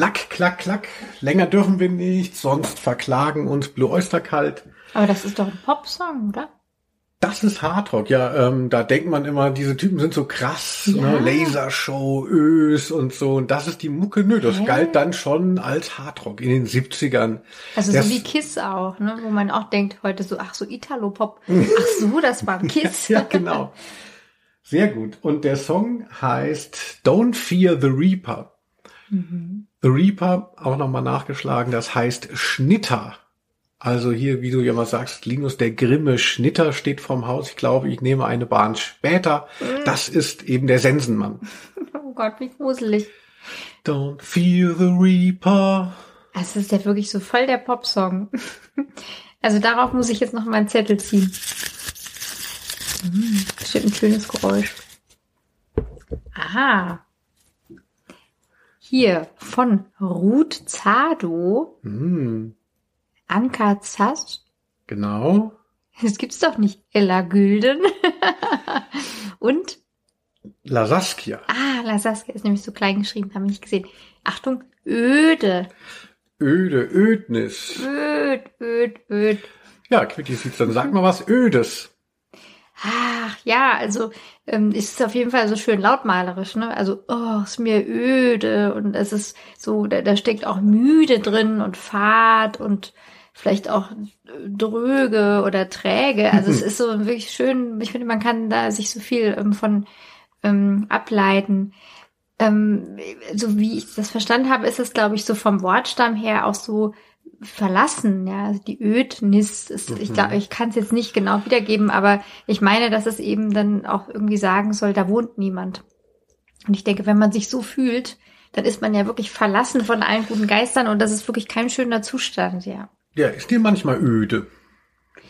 Klack, klack, klack. Länger dürfen wir nicht, sonst verklagen uns Blue Oyster Cult. Aber das ist doch ein Popsong, oder? Das ist Hardrock, ja. Ähm, da denkt man immer, diese Typen sind so krass, Ja. ne? Lasershow, Ös und so. Und das ist die Mucke. Nö, das Hä? galt dann schon als Hardrock in den 70ern. Also Das- so wie Kiss auch, ne? Wo man auch denkt heute so, ach so Italo-Pop. Ach so, das war Kiss. ja, genau. Sehr gut. Und der Song heißt Don't Fear the Reaper. The Reaper, auch nochmal nachgeschlagen, das heißt Schnitter. Also hier, wie du ja mal sagst, Linus, der grimme Schnitter steht vorm Haus. Ich glaube, ich nehme eine Bahn später. Das ist eben der Sensenmann. Oh Gott, wie gruselig. Don't fear the Reaper. Das ist ja wirklich so voll der Popsong. Also darauf muss ich jetzt noch mal einen Zettel ziehen. Hm, bestimmt ein schönes Geräusch. Aha. Hier von Ruth Zado, Hm, Anka Zass. genau. Das gibt's doch nicht. Ella Gülden. Und, La Saskia. ah, La Saskia ist nämlich so klein geschrieben, habe ich nicht gesehen. Achtung, öde. Öde, Ödnis. Öd, öd, öd. Ja, Quitty sieht's, dann sag mal was Ödes. Ach ja, also ähm, es ist auf jeden Fall so schön lautmalerisch, ne? Also, oh, ist mir öde und es ist so, da, da steckt auch müde drin und fad und vielleicht auch äh, dröge oder träge. Also es ist so wirklich schön, ich finde, man kann da sich so viel ähm, von ähm, ableiten. Ähm, so wie ich das verstanden habe, ist es, glaube ich, so vom Wortstamm her auch so verlassen, ja, also die Ödnis ist, ich glaube, ich kann es jetzt nicht genau wiedergeben, aber ich meine, dass es eben dann auch irgendwie sagen soll, da wohnt niemand. Und ich denke, wenn man sich so fühlt, dann ist man ja wirklich verlassen von allen guten Geistern und das ist wirklich kein schöner Zustand, ja. Ja, ist dir manchmal öde.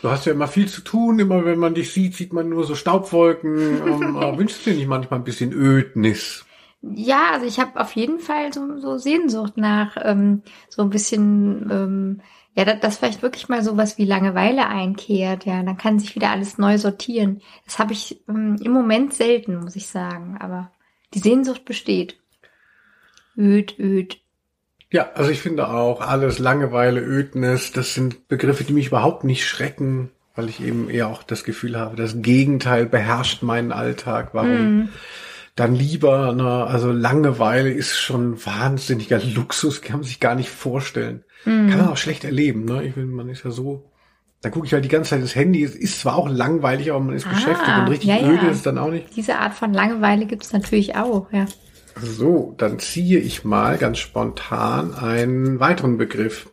Du hast ja immer viel zu tun. Immer wenn man dich sieht, sieht man nur so Staubwolken. ähm, wünschst du dir nicht manchmal ein bisschen Ödnis? Ja, also ich habe auf jeden Fall so, so Sehnsucht nach ähm, so ein bisschen, ähm, ja, dass, dass vielleicht wirklich mal sowas wie Langeweile einkehrt. Ja, dann kann sich wieder alles neu sortieren. Das habe ich ähm, im Moment selten, muss ich sagen. Aber die Sehnsucht besteht. Öd, öd. Ja, also ich finde auch alles Langeweile, Ödnis, das sind Begriffe, die mich überhaupt nicht schrecken, weil ich eben eher auch das Gefühl habe, das Gegenteil beherrscht meinen Alltag. Warum? Mm dann lieber, ne, also Langeweile ist schon wahnsinniger Luxus, kann man sich gar nicht vorstellen. Mhm. Kann man auch schlecht erleben, ne? Ich finde, man ist ja so, da gucke ich halt die ganze Zeit das Handy, es ist zwar auch langweilig, aber man ist ah, beschäftigt und richtig ja, öde ja. ist dann auch nicht. Diese Art von Langeweile gibt es natürlich auch, ja. So, dann ziehe ich mal ganz spontan einen weiteren Begriff.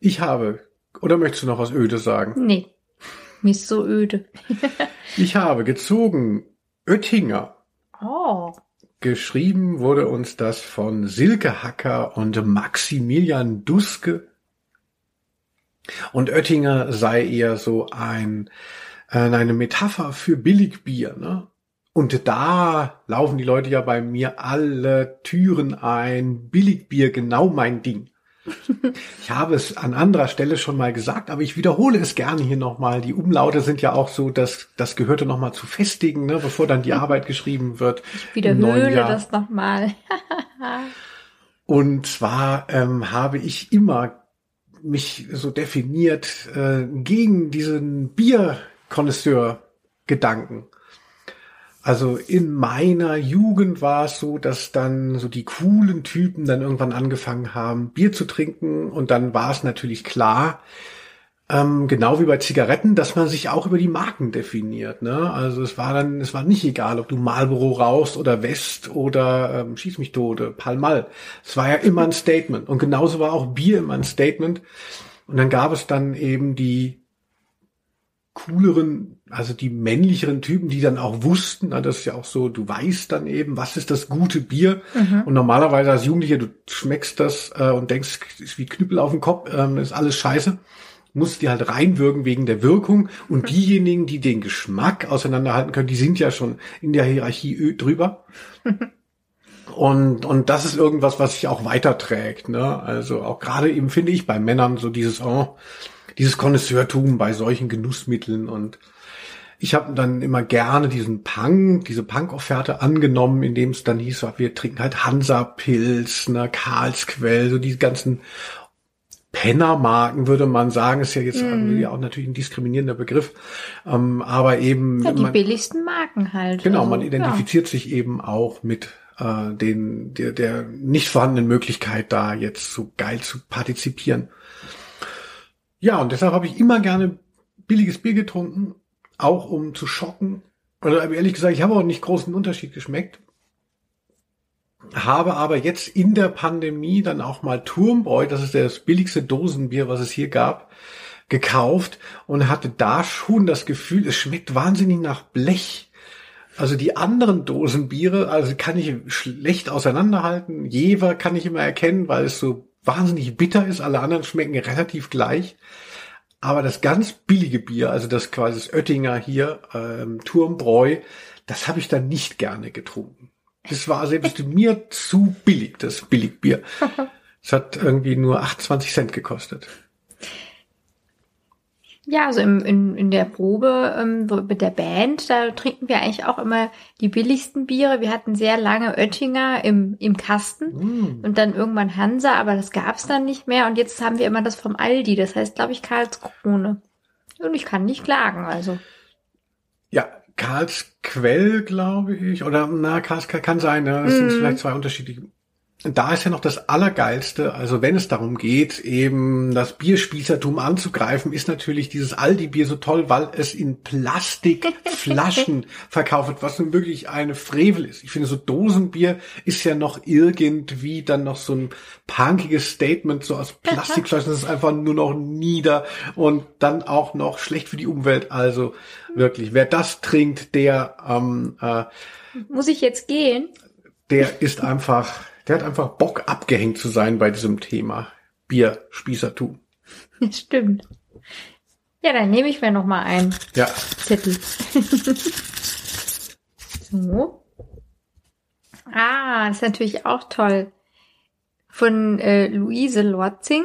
Ich habe, oder möchtest du noch was Öde sagen? Nee, mir ist so öde. ich habe gezogen Oettinger. Oh. Geschrieben wurde uns das von Silke Hacker und Maximilian Duske. Und Oettinger sei eher so ein, äh, eine Metapher für Billigbier, ne? Und da laufen die Leute ja bei mir alle Türen ein. Billigbier, genau mein Ding. Ich habe es an anderer Stelle schon mal gesagt, aber ich wiederhole es gerne hier nochmal. Die Umlaute sind ja auch so, dass das gehörte nochmal zu festigen, ne, bevor dann die Arbeit geschrieben wird. Ich wiederhole das nochmal. Und zwar ähm, habe ich immer mich so definiert äh, gegen diesen Bierkonnoisseur-Gedanken. Also in meiner Jugend war es so, dass dann so die coolen Typen dann irgendwann angefangen haben, Bier zu trinken und dann war es natürlich klar, ähm, genau wie bei Zigaretten, dass man sich auch über die Marken definiert. Ne? Also es war dann, es war nicht egal, ob du Marlboro rauchst oder West oder ähm, Schieß mich Tode, Palmal. Es war ja immer ein Statement. Und genauso war auch Bier immer ein Statement. Und dann gab es dann eben die cooleren, also die männlicheren Typen, die dann auch wussten, das ist ja auch so, du weißt dann eben, was ist das gute Bier. Mhm. Und normalerweise als Jugendlicher, du schmeckst das äh, und denkst, ist wie Knüppel auf dem Kopf, ähm, ist alles scheiße. Musst die halt reinwirken wegen der Wirkung. Und mhm. diejenigen, die den Geschmack auseinanderhalten können, die sind ja schon in der Hierarchie drüber. Und, und das ist irgendwas, was sich auch weiterträgt. Ne? Also auch gerade eben finde ich bei Männern so dieses, oh, dieses Konnoisseurtum bei solchen Genussmitteln und ich habe dann immer gerne diesen Punk, diese Punk-Offerte angenommen, indem es dann hieß, wir trinken halt Hansa-Pilz, ne, Karlsquell, so diese ganzen Pennermarken, würde man sagen, ist ja jetzt mm. auch natürlich ein diskriminierender Begriff, ähm, aber eben ja, die man, billigsten Marken halt. Genau, also, man identifiziert ja. sich eben auch mit äh, den der, der nicht vorhandenen Möglichkeit, da jetzt so geil zu partizipieren. Ja, und deshalb habe ich immer gerne billiges Bier getrunken, auch um zu schocken. Also, ehrlich gesagt, ich habe auch nicht großen Unterschied geschmeckt. Habe aber jetzt in der Pandemie dann auch mal Turmbräu, das ist das billigste Dosenbier, was es hier gab, gekauft und hatte da schon das Gefühl, es schmeckt wahnsinnig nach Blech. Also die anderen Dosenbiere, also kann ich schlecht auseinanderhalten. Jever kann ich immer erkennen, weil es so wahnsinnig bitter ist. Alle anderen schmecken relativ gleich. Aber das ganz billige Bier, also das quasi das Oettinger hier, ähm, Turmbräu, das habe ich dann nicht gerne getrunken. Das war selbst mir zu billig, das Billigbier. Es hat irgendwie nur 28 Cent gekostet. Ja, also im, in, in der Probe ähm, mit der Band, da trinken wir eigentlich auch immer die billigsten Biere. Wir hatten sehr lange Oettinger im, im Kasten mm. und dann irgendwann Hansa, aber das gab's dann nicht mehr. Und jetzt haben wir immer das vom Aldi, das heißt, glaube ich, Karlskrone. Und ich kann nicht klagen, also. Ja, Karlsquell, glaube ich, oder na, Karlsquell kann sein, ne? Das mm. sind vielleicht zwei unterschiedliche da ist ja noch das Allergeilste, also wenn es darum geht, eben das Bierspießertum anzugreifen, ist natürlich dieses Aldi-Bier so toll, weil es in Plastikflaschen verkauft wird, was nun wirklich eine Frevel ist. Ich finde, so Dosenbier ist ja noch irgendwie dann noch so ein punkiges Statement, so aus Plastikflaschen, das ist einfach nur noch nieder und dann auch noch schlecht für die Umwelt. Also wirklich, wer das trinkt, der ähm, äh, muss ich jetzt gehen? Der ist einfach der hat einfach Bock abgehängt zu sein bei diesem Thema Bierspießertum. Stimmt. Ja, dann nehme ich mir noch mal einen Ja. Zettel. so. Ah, das ist natürlich auch toll. Von äh, Luise Lorzing,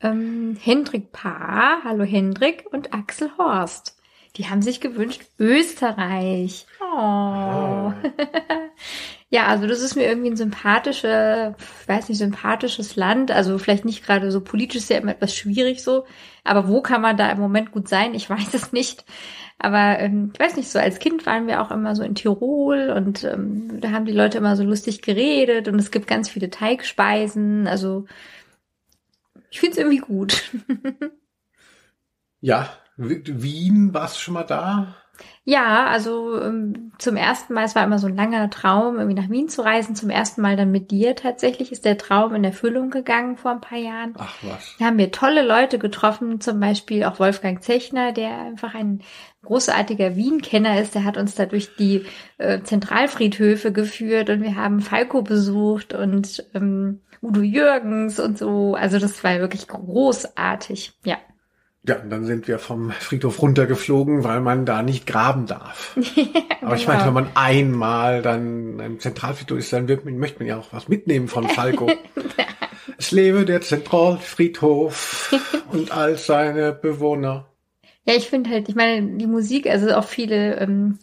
ähm, Hendrik Paar, hallo Hendrik und Axel Horst. Die haben sich gewünscht Österreich. Oh. ja, also das ist mir irgendwie ein sympathischer, ich weiß nicht, sympathisches Land. Also vielleicht nicht gerade so politisch ist ja immer etwas schwierig so. Aber wo kann man da im Moment gut sein? Ich weiß es nicht. Aber ähm, ich weiß nicht, so als Kind waren wir auch immer so in Tirol und ähm, da haben die Leute immer so lustig geredet und es gibt ganz viele Teigspeisen. Also ich finde es irgendwie gut. Ja, Wien, warst du schon mal da? Ja, also ähm, zum ersten Mal, es war immer so ein langer Traum, irgendwie nach Wien zu reisen. Zum ersten Mal dann mit dir tatsächlich ist der Traum in Erfüllung gegangen vor ein paar Jahren. Ach was. Da haben wir tolle Leute getroffen, zum Beispiel auch Wolfgang Zechner, der einfach ein großartiger Wien-Kenner ist. Der hat uns da durch die äh, Zentralfriedhöfe geführt und wir haben Falco besucht und ähm, Udo Jürgens und so. Also das war wirklich großartig. Ja. Ja, und dann sind wir vom Friedhof runtergeflogen, weil man da nicht graben darf. Aber ich meine, Genau. wenn man einmal dann im Zentralfriedhof ist, dann wird, möchte man ja auch was mitnehmen von Falco. Es lebe der Zentralfriedhof und all seine Bewohner. Ja, ich finde halt, ich meine, die Musik, also auch viele ähm,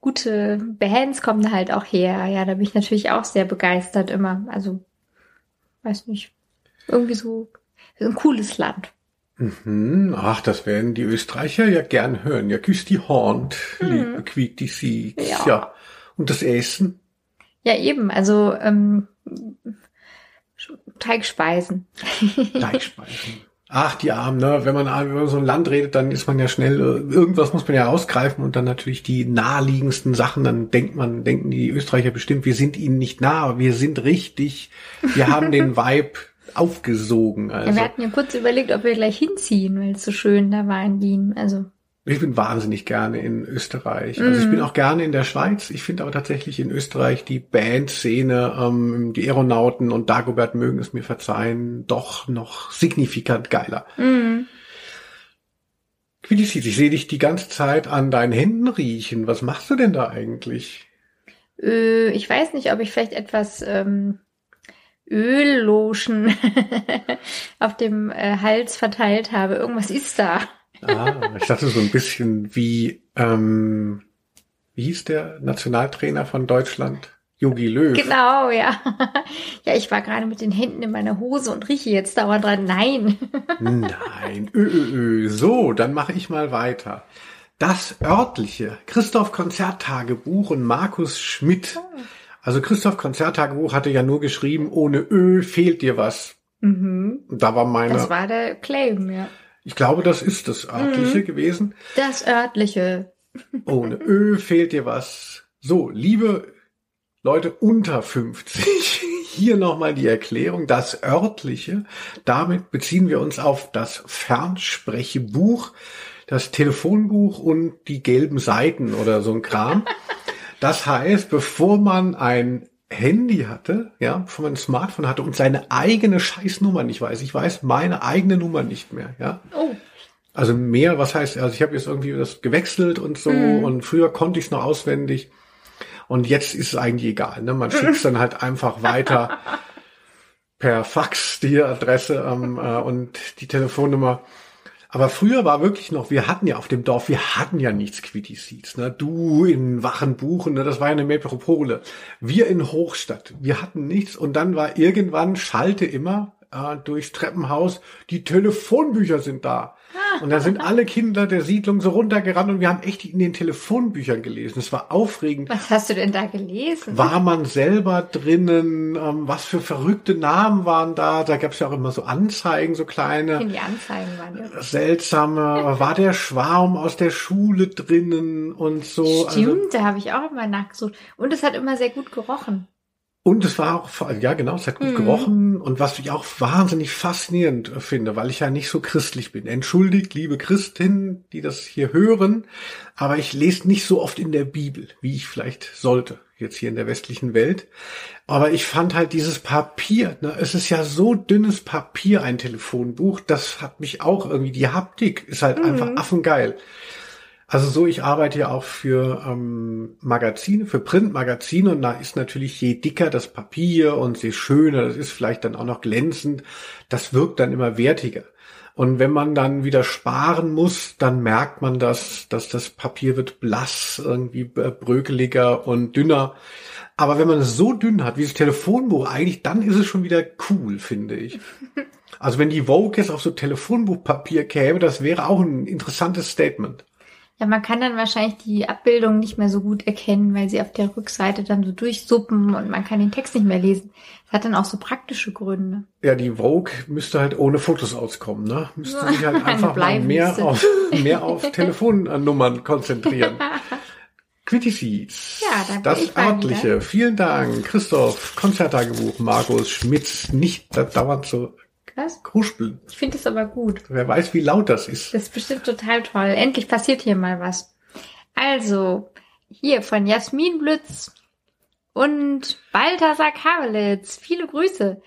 gute Bands kommen da halt auch her. Ja, da bin ich natürlich auch sehr begeistert immer. Also, weiß nicht, irgendwie so ein cooles Land. Mhm. Ach, das werden die Österreicher ja gern hören. Ja, küsst die Hand, liebe quiekt die Sieg. Ja. ja. Und das Essen? Ja, eben, also ähm, Teigspeisen. Teigspeisen. Ach, die Armen, ne? Wenn man über so ein Land redet, dann ist man ja schnell, äh, irgendwas muss man ja rausgreifen und dann natürlich die naheliegendsten Sachen, dann denkt man, denken die Österreicher bestimmt, wir sind ihnen nicht nah, wir sind richtig, wir haben den Vibe aufgesogen. Ja, Also wir hatten ja kurz überlegt, ob wir gleich hinziehen, weil es so schön da war in Wien. Also, ich bin wahnsinnig gerne in Österreich. Also ich bin auch gerne in der Schweiz. Ich finde aber tatsächlich in Österreich die Bandszene, ähm, die Aeronauten und Dagobert mögen es mir verzeihen, doch noch signifikant geiler. das sieht, ich sehe dich die ganze Zeit an deinen Händen riechen. Was machst du denn da eigentlich? äh, ich weiß nicht, ob ich vielleicht etwas ähm, Öllotion auf dem äh, Hals verteilt habe. Irgendwas ist da. Ah, ich dachte so ein bisschen wie, ähm, wie hieß der Nationaltrainer von Deutschland? Jogi Löw. Genau, ja. Ja, ich war gerade mit den Händen in meiner Hose und rieche jetzt dauernd dran. Nein. Nein, ö, ö, ö. So, dann mache ich mal weiter. Das örtliche Christoph Konzerttagebuch und Markus Schmidt. Also Christoph Konzerttagebuch hatte ja nur geschrieben, ohne Ö fehlt dir was. Mhm. Und Da war meine, Das war der Claim, ja. ich glaube, das ist das örtliche gewesen. Das örtliche. Ohne Ö fehlt dir was. So, liebe Leute unter 50, hier nochmal die Erklärung. Das örtliche, damit beziehen wir uns auf das Fernsprechebuch, das Telefonbuch und die gelben Seiten oder so ein Kram. Das heißt, bevor man ein Handy hatte, ja, bevor man ein Smartphone hatte und seine eigene Scheißnummer nicht weiß. Ich weiß meine eigene Nummer nicht mehr, ja. Oh, Also mehr, was heißt, also ich habe jetzt irgendwie das gewechselt und so und früher konnte ich es noch auswendig und jetzt ist es eigentlich egal. Ne? Man schickt es dann halt einfach weiter per Fax die Adresse ähm, äh, und die Telefonnummer. Aber früher war wirklich noch, wir hatten ja auf dem Dorf, wir hatten ja nichts Quitty Seeds. Ne? Du in Wachenbuchen, ne? das war ja eine Metropole. Wir in Hochstadt, wir hatten nichts und dann war irgendwann, schalte immer äh, durchs Treppenhaus, die Telefonbücher sind da. Und da sind alle Kinder der Siedlung so runtergerannt und wir haben echt in den Telefonbüchern gelesen. Es war aufregend. was hast du denn da gelesen? War man selber drinnen? Ähm, was für verrückte Namen waren da? Da gab es ja auch immer so Anzeigen, so kleine Die Anzeigen waren ja. seltsame. War der Schwarm aus der Schule drinnen und so? Stimmt, Also, da habe ich auch immer nachgesucht. Und es hat immer sehr gut gerochen. Und es war auch, ja genau, es hat gut gerochen. Und was ich auch wahnsinnig faszinierend finde, weil ich ja nicht so christlich bin. Entschuldigt, liebe Christinnen, die das hier hören, aber ich lese nicht so oft in der Bibel, wie ich vielleicht sollte. jetzt hier in der westlichen Welt. Aber ich fand halt dieses Papier, ne, es ist ja so dünnes Papier, ein Telefonbuch, das hat mich auch irgendwie, die Haptik ist halt mhm. einfach affengeil. Also so, ich arbeite ja auch für ähm, Magazine, für Printmagazine und da ist natürlich je dicker das Papier und je schöner, das ist vielleicht dann auch noch glänzend, das wirkt dann immer wertiger. Und wenn man dann wieder sparen muss, dann merkt man das, dass das Papier wird blass, irgendwie brökeliger und dünner. Aber wenn man es so dünn hat wie das Telefonbuch eigentlich, dann ist es schon wieder cool, finde ich. Also wenn die Vogue jetzt auf so Telefonbuchpapier käme, das wäre auch ein interessantes Statement. Ja, man kann dann wahrscheinlich die Abbildung nicht mehr so gut erkennen, weil sie auf der Rückseite dann so durchsuppen und man kann den Text nicht mehr lesen. Das hat dann auch so praktische Gründe. Ja, die Vogue müsste halt ohne Fotos auskommen, ne? Müsste sich halt einfach mal mehr auf, mehr auf Telefonnummern konzentrieren. Quitty Seeds. Ja. Das Örtliche. Vielen Dank. Christoph, Konzerttagebuch, Markus Schmitz, nicht dauernd so was? Kruspeln. Ich finde es aber gut. Wer weiß, wie laut das ist. Das ist bestimmt total toll. Endlich passiert hier mal was. Also, hier von Jasmin Blütz und Balthasar Karelitz. Viele Grüße.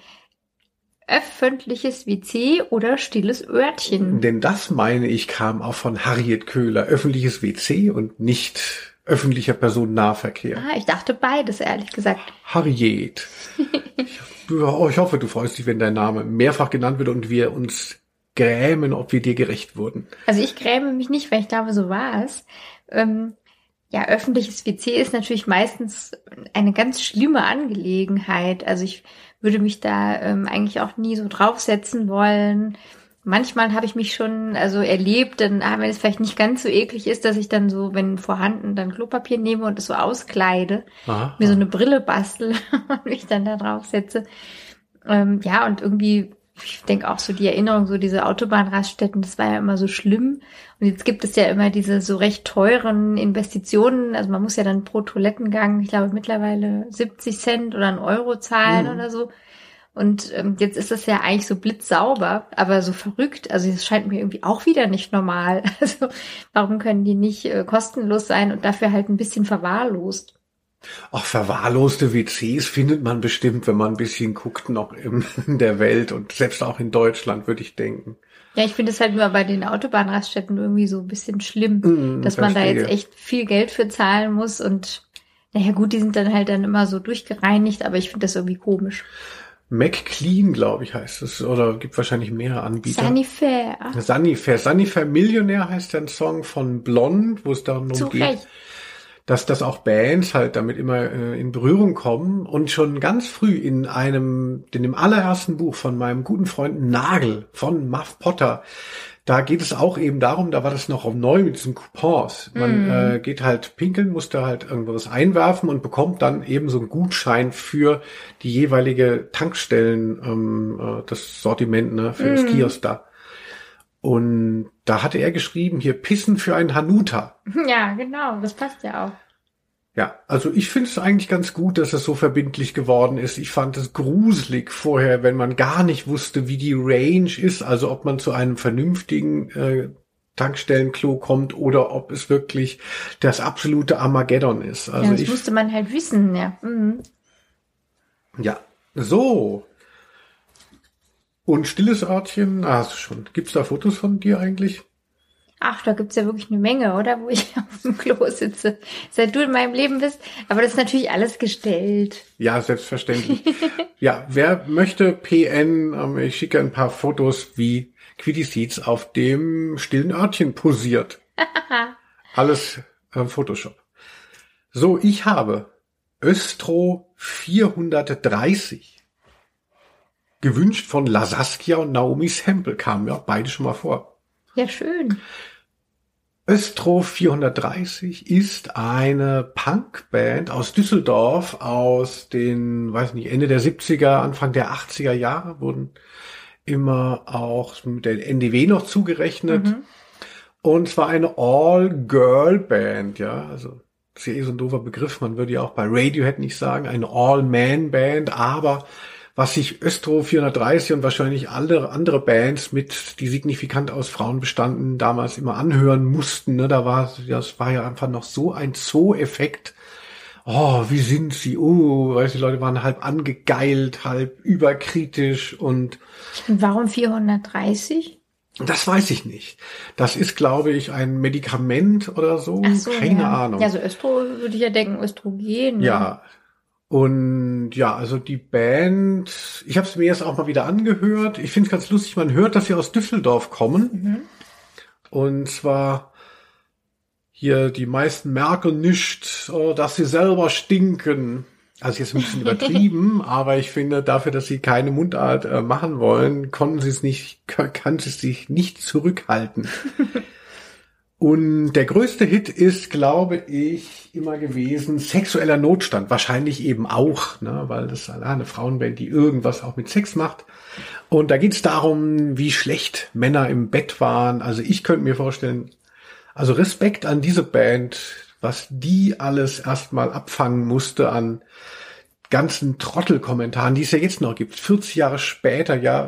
Öffentliches WC oder stilles Örtchen. Denn das, meine ich, kam auch von Harriet Köhler. Öffentliches WC und nicht öffentlicher Personennahverkehr. Ah, ich dachte beides, ehrlich gesagt. Harriet. ich hoffe, du freust dich, wenn dein Name mehrfach genannt wird und wir uns grämen, ob wir dir gerecht wurden. Also ich gräme mich nicht, weil ich glaube, so war es. Ähm, ja, öffentliches WC ist natürlich meistens eine ganz schlimme Angelegenheit. Also ich würde mich da ähm, eigentlich auch nie so draufsetzen wollen manchmal habe ich mich schon also erlebt, dann ah, wenn es vielleicht nicht ganz so eklig ist, dass ich dann so, wenn vorhanden, dann Klopapier nehme und es so auskleide, Aha. mir so eine Brille bastel und mich dann da drauf setze. Ähm, ja, und irgendwie, ich denke auch so die Erinnerung, so diese Autobahnraststätten, das war ja immer so schlimm. Und jetzt gibt es ja immer diese so recht teuren Investitionen. Also man muss ja dann pro Toilettengang, ich glaube mittlerweile 70 Cent oder einen Euro zahlen mhm. oder so. Und ähm, jetzt ist das ja eigentlich so blitzsauber, aber so verrückt. Also es scheint mir irgendwie auch wieder nicht normal. Also warum können die nicht äh, kostenlos sein und dafür halt ein bisschen verwahrlost? Auch verwahrloste WCs findet man bestimmt, wenn man ein bisschen guckt, noch in der Welt und selbst auch in Deutschland, würde ich denken. Ja, ich finde es halt nur bei den Autobahnraststätten irgendwie so ein bisschen schlimm, mm, dass man da jetzt echt viel Geld für zahlen muss und naja gut, die sind dann halt dann immer so durchgereinigt, aber ich finde das irgendwie komisch. McClean, glaube ich, heißt es. Oder gibt wahrscheinlich mehrere Anbieter. Sunnyfair. Sunnyfair. Sunnyfair Millionär heißt der Song von Blond, wo es darum Zu geht, Recht. dass das auch Bands halt damit immer äh, in Berührung kommen. Und schon ganz früh in einem, in dem allerersten Buch von meinem guten Freund Nagel von Muff Potter, da geht es auch eben darum, da war das noch neu mit diesen Coupons. Man mm. äh, geht halt pinkeln, muss da halt irgendwas einwerfen und bekommt dann eben so einen Gutschein für die jeweilige Tankstellen, ähm, äh, das Sortiment ne, für mm. das Kiosk da. Und da hatte er geschrieben, hier Pissen für ein Hanuta. Ja, genau, das passt ja auch. Ja, also ich finde es eigentlich ganz gut, dass es so verbindlich geworden ist. Ich fand es gruselig vorher, wenn man gar nicht wusste, wie die Range ist, also ob man zu einem vernünftigen äh, Tankstellenklo kommt oder ob es wirklich das absolute Armageddon ist. Also ja, das ich, musste man halt wissen, ja. Mhm. Ja, so. Und stilles Örtchen, ah, hast du schon. Gibt's da Fotos von dir eigentlich? Ach, da gibt's ja wirklich eine Menge, oder? Wo ich auf dem Klo sitze. Seit du in meinem Leben bist. Aber das ist natürlich alles gestellt. Ja, selbstverständlich. ja, wer möchte PN, ähm, ich schicke ein paar Fotos, wie Quitty Seeds auf dem stillen Örtchen posiert. alles äh, Photoshop. So, ich habe Östro 430. Gewünscht von Lasaskia und Naomi Sample kamen ja beide schon mal vor. Ja, schön. Östro 430 ist eine Punkband aus Düsseldorf aus den, weiß nicht, Ende der 70er, Anfang der 80er Jahre wurden immer auch mit der NDW noch zugerechnet. Mhm. Und zwar eine All-Girl-Band, ja, also das ist ja eh so ein doofer Begriff, man würde ja auch bei Radiohead nicht sagen, eine All-Man-Band, aber was sich Östro 430 und wahrscheinlich alle andere Bands mit, die signifikant aus Frauen bestanden, damals immer anhören mussten. Ne? Da war, das war ja einfach noch so ein Zoo-Effekt oh, wie sind sie? Oh, weißt du, die Leute waren halb angegeilt, halb überkritisch und. Und warum 430? Das weiß ich nicht. Das ist, glaube ich, ein Medikament oder so. so Keine ja. Ahnung. Ja, so Östro würde ich ja denken, Östrogen. Ne? Ja. Und ja, also die Band, ich habe es mir jetzt auch mal wieder angehört. Ich finde es ganz lustig, man hört, dass sie aus Düsseldorf kommen. Mhm. Und zwar hier die meisten merken nicht, äh, dass sie selber stinken. Also jetzt ein bisschen übertrieben, aber ich finde, dafür, dass sie keine Mundart äh, machen wollen, konnten sie es nicht, kann sie sich nicht zurückhalten. Und der größte Hit ist, glaube ich, immer gewesen sexueller Notstand. Wahrscheinlich eben auch, ne, weil das eine Frauenband, die irgendwas auch mit Sex macht. Und da geht's darum, wie schlecht Männer im Bett waren. Also ich könnte mir vorstellen, also Respekt an diese Band, was die alles erstmal abfangen musste an ganzen Trottelkommentaren, die es ja jetzt noch gibt, 40 Jahre später, ja.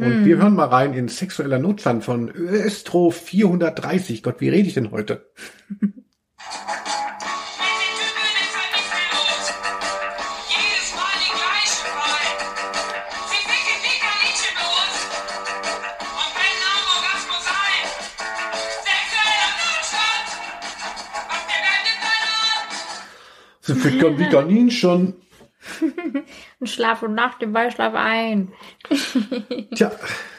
Und mm. wir hören mal rein in sexueller Notstand von Östro 430. Gott, wie rede ich denn heute? Sie fickern wie Kaninchen. und schlafen nach dem Beischlaf ein. Tja.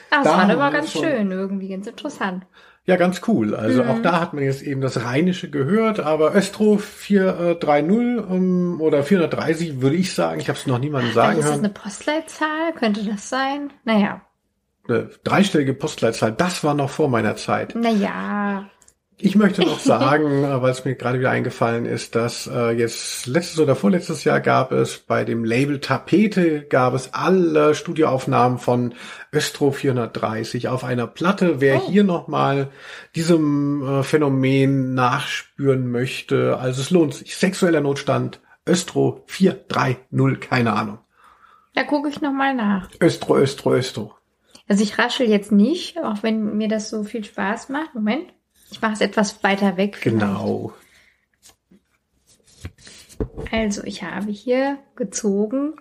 Das da war aber ganz schon. schön, irgendwie ganz interessant. Ja, ganz cool. Also mhm. auch da hat man jetzt eben das Rheinische gehört, aber Östro 430 ähm, oder 430 würde ich sagen. Ich habe es noch niemandem sagen. Ist das eine Postleitzahl? Könnte das sein? Naja. Eine dreistellige Postleitzahl, das war noch vor meiner Zeit. Naja. Ich möchte noch sagen, äh, weil es mir gerade wieder eingefallen ist, dass äh, jetzt letztes oder vorletztes Jahr gab es bei dem Label Tapete gab es alle Studioaufnahmen von Östro 430 auf einer Platte. Wer oh. hier nochmal diesem äh, Phänomen nachspüren möchte, also es lohnt sich. Sexueller Notstand, Östro 430, keine Ahnung. Da gucke ich nochmal nach. Östro, Östro, Östro. Also ich raschel jetzt nicht, auch wenn mir das so viel Spaß macht. Moment. Ich mache es etwas weiter weg. Genau. Also, ich habe hier gezogen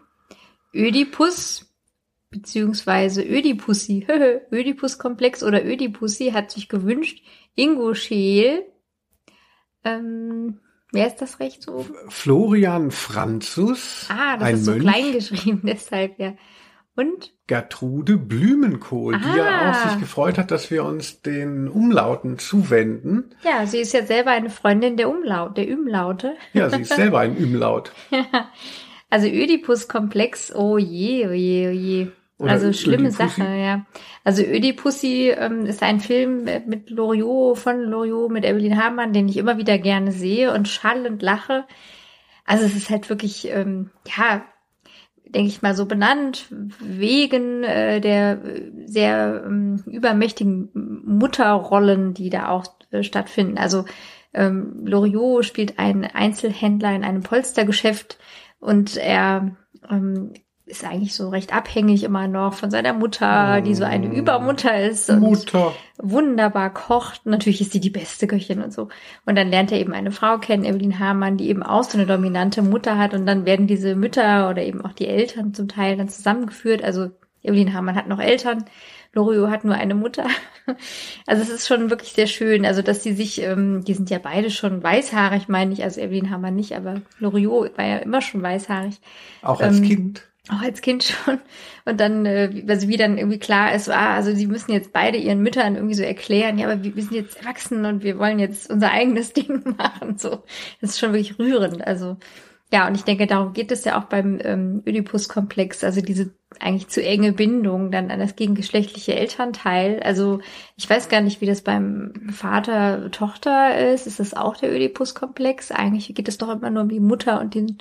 Ödipus beziehungsweise Ödipussi. Ödipus-Komplex oder Ödipussi hat sich gewünscht Ingo Scheel. Ähm, wer ist das rechts oben? Florian Franzus. Ah, das ist so Mönch. klein geschrieben, deshalb ja. Und? Gertrude Blümenkohl, ah. die ja auch sich gefreut hat, dass wir uns den Umlauten zuwenden. Ja, sie ist ja selber eine Freundin der Umlaut, der Umlaute. Ja, sie ist selber ein Umlaut. also Ödipus-Komplex, oh je, oh je, oh je. Oder also schlimme Ödipussi. Sache, ja. Also Ödipussi ähm, ist ein Film mit Loriot, von Loriot, mit Evelyn Hamann, den ich immer wieder gerne sehe und schallend lache. Also es ist halt wirklich, ähm, ja, denke ich mal, so benannt, wegen äh, der sehr ähm, übermächtigen Mutterrollen, die da auch äh, stattfinden. Also ähm, Loriot spielt einen Einzelhändler in einem Polstergeschäft und er ähm, ist eigentlich so recht abhängig immer noch von seiner Mutter, die so eine mm. Übermutter ist und Mutter. wunderbar kocht. Natürlich ist sie die beste Köchin und so. Und dann lernt er eben eine Frau kennen, Evelyn Hamann, die eben auch so eine dominante Mutter hat. Und dann werden diese Mütter oder eben auch die Eltern zum Teil dann zusammengeführt. Also Evelyn Hamann hat noch Eltern. Loriot hat nur eine Mutter. Also es ist schon wirklich sehr schön. Also dass sie sich, ähm, die sind ja beide schon weißhaarig, meine ich. Also Evelyn Hamann nicht, aber Loriot war ja immer schon weißhaarig. Auch als ähm, Kind auch als Kind schon. Und dann, äh, also wie dann irgendwie klar ist, ah, also sie müssen jetzt beide ihren Müttern irgendwie so erklären, ja, aber wir, wir sind jetzt erwachsen und wir wollen jetzt unser eigenes Ding machen. So, das ist schon wirklich rührend. Also ja, und ich denke, darum geht es ja auch beim ähm, Oedipus-Komplex, also diese eigentlich zu enge Bindung dann an das gegengeschlechtliche Elternteil. Also ich weiß gar nicht, wie das beim Vater-Tochter ist. Ist das auch der Oedipus-Komplex? Eigentlich geht es doch immer nur um die Mutter und den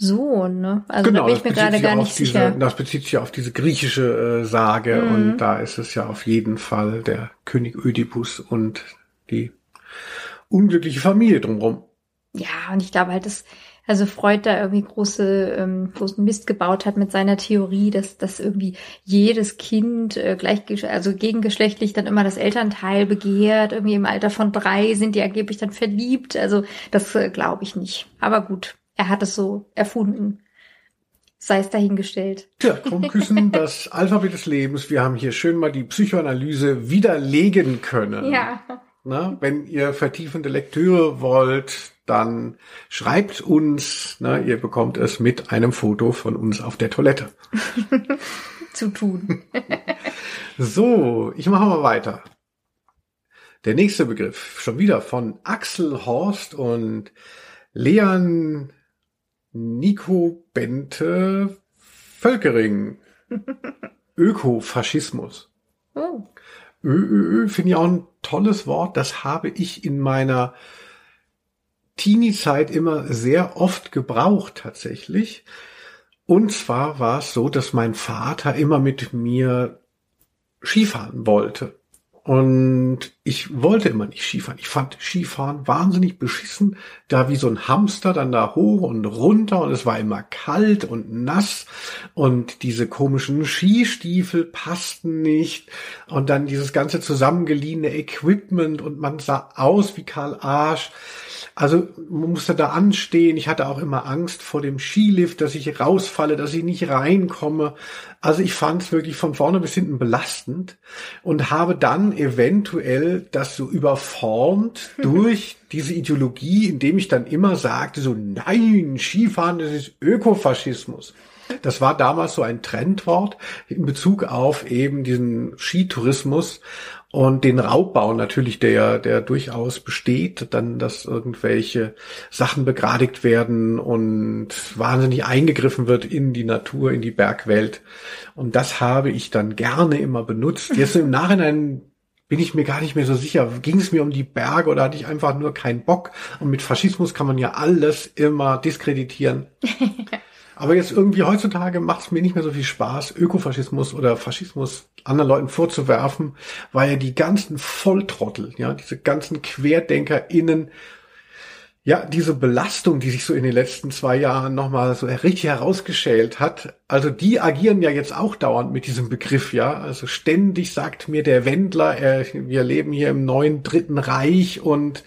Sohn, ne? Also genau, da bin ich mir gerade gar nicht diese, sicher. Das bezieht sich auf diese griechische äh, Sage mhm. und da ist es ja auf jeden Fall der König Ödipus und die unglückliche Familie drumherum. Ja, und ich glaube halt, dass also Freud da irgendwie große, ähm, großen Mist gebaut hat mit seiner Theorie, dass, dass irgendwie jedes Kind äh, gleich, also gegengeschlechtlich dann immer das Elternteil begehrt. Irgendwie im Alter von drei sind die angeblich dann verliebt. Also das äh, glaube ich nicht. Aber gut, er hat es so erfunden. Sei es dahingestellt. Tja, Krummküssen, das Alphabet des Lebens. Wir haben hier schön mal die Psychoanalyse widerlegen können. Ja. Na, wenn ihr vertiefende Lektüre wollt, dann schreibt uns. Na, ihr bekommt es mit einem Foto von uns auf der Toilette. Zu tun. so, ich mache mal weiter. Der nächste Begriff, schon wieder von Axel Horst und Leon Nico Bente Völkering. Ökofaschismus. Oh. ÖÖÖ finde ich auch ein tolles Wort. Das habe ich in meiner Teenie-Zeit immer sehr oft gebraucht tatsächlich. Und zwar war es so, dass mein Vater immer mit mir Skifahren wollte. Und ich wollte immer nicht Skifahren. Ich fand Skifahren wahnsinnig beschissen. Da wie so ein Hamster dann da hoch und runter und es war immer kalt und nass und diese komischen Skistiefel passten nicht und dann dieses ganze zusammengeliehene Equipment und man sah aus wie Karl Arsch. Also man musste da anstehen. Ich hatte auch immer Angst vor dem Skilift, dass ich rausfalle, dass ich nicht reinkomme. Also ich fand es wirklich von vorne bis hinten belastend und habe dann eventuell das so überformt durch diese Ideologie, indem ich dann immer sagte, so nein, Skifahren, das ist Ökofaschismus. Das war damals so ein Trendwort in Bezug auf eben diesen Skitourismus und den Raubbau natürlich, der, der durchaus besteht, dann, dass irgendwelche Sachen begradigt werden und wahnsinnig eingegriffen wird in die Natur, in die Bergwelt. Und das habe ich dann gerne immer benutzt. Jetzt im Nachhinein bin ich mir gar nicht mehr so sicher. Ging es mir um die Berge oder hatte ich einfach nur keinen Bock? Und mit Faschismus kann man ja alles immer diskreditieren. Aber jetzt irgendwie heutzutage macht es mir nicht mehr so viel Spaß, Ökofaschismus oder Faschismus anderen Leuten vorzuwerfen, weil ja die ganzen Volltrottel, ja, diese ganzen QuerdenkerInnen ja, diese Belastung, die sich so in den letzten zwei Jahren nochmal so richtig herausgeschält hat, also die agieren ja jetzt auch dauernd mit diesem Begriff, ja. Also ständig sagt mir der Wendler, er, wir leben hier im neuen Dritten Reich und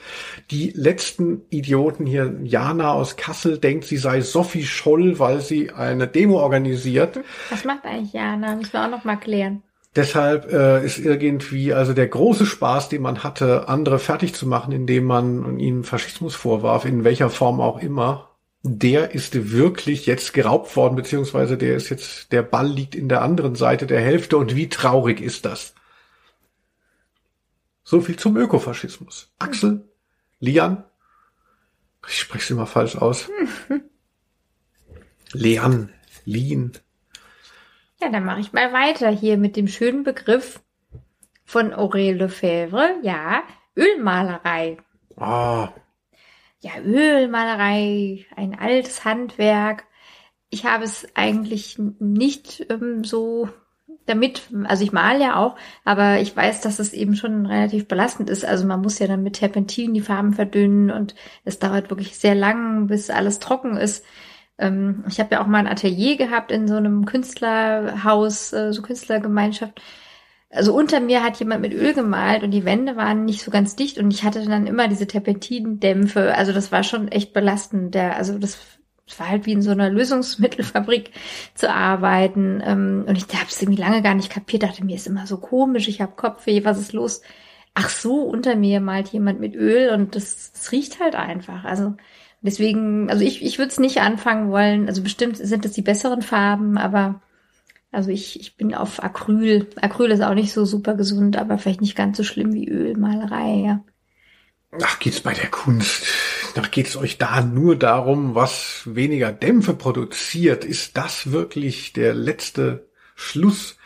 die letzten Idioten hier, Jana aus Kassel denkt, sie sei Sophie Scholl, weil sie eine Demo organisiert. Was macht eigentlich Jana? Müssen wir auch noch mal klären. Deshalb äh, ist irgendwie also der große Spaß, den man hatte, andere fertig zu machen, indem man ihnen Faschismus vorwarf, in welcher Form auch immer, der ist wirklich jetzt geraubt worden, beziehungsweise der ist jetzt, der Ball liegt in der anderen Seite der Hälfte und wie traurig ist das? So viel zum Ökofaschismus. Axel, Lian, ich spreche es immer falsch aus. Lean, Lien, ja, dann mache ich mal weiter hier mit dem schönen Begriff von Aurel Lefebvre. Ja, Ölmalerei. Ah. Ja, Ölmalerei, ein altes Handwerk. Ich habe es eigentlich nicht ähm, so damit, also ich male ja auch, aber ich weiß, dass es eben schon relativ belastend ist. Also man muss ja dann mit Terpentin die Farben verdünnen und es dauert wirklich sehr lang, bis alles trocken ist. Ähm, ich habe ja auch mal ein Atelier gehabt in so einem Künstlerhaus, äh, so Künstlergemeinschaft. Also unter mir hat jemand mit Öl gemalt und die Wände waren nicht so ganz dicht und ich hatte dann immer diese Terpentinendämpfe. Also das war schon echt belastend. Der, also das, das war halt wie in so einer Lösungsmittelfabrik zu arbeiten. Ähm, und ich habe es irgendwie lange gar nicht kapiert. Dachte mir ist immer so komisch. Ich habe Kopfweh. Was ist los? Ach so, unter mir malt jemand mit Öl und das, das riecht halt einfach. Also Deswegen, also ich, ich würde es nicht anfangen wollen. Also bestimmt sind es die besseren Farben, aber also ich, ich bin auf Acryl. Acryl ist auch nicht so super gesund, aber vielleicht nicht ganz so schlimm wie Ölmalerei, ja. Ach, geht's bei der Kunst? Ach, geht's euch da nur darum, was weniger Dämpfe produziert? Ist das wirklich der letzte Schluss?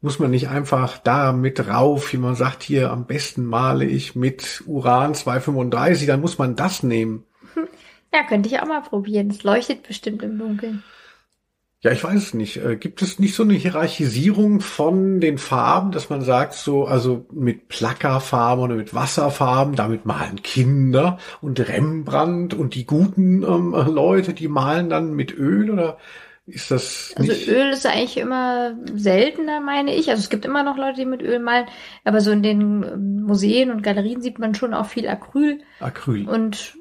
Muss man nicht einfach da mit rauf, wie man sagt, hier am besten male ich mit Uran 235, dann muss man das nehmen. Ja, könnte ich auch mal probieren. Es leuchtet bestimmt im Dunkeln. Ja, ich weiß es nicht. Äh, gibt es nicht so eine Hierarchisierung von den Farben, dass man sagt, so, also mit Plackerfarben oder mit Wasserfarben, damit malen Kinder und Rembrandt und die guten ähm, Leute, die malen dann mit Öl oder Ist das Also nicht Öl ist eigentlich immer seltener, meine ich. Also es gibt immer noch Leute, die mit Öl malen, aber so in den ähm, Museen und Galerien sieht man schon auch viel Acryl. Acryl? Und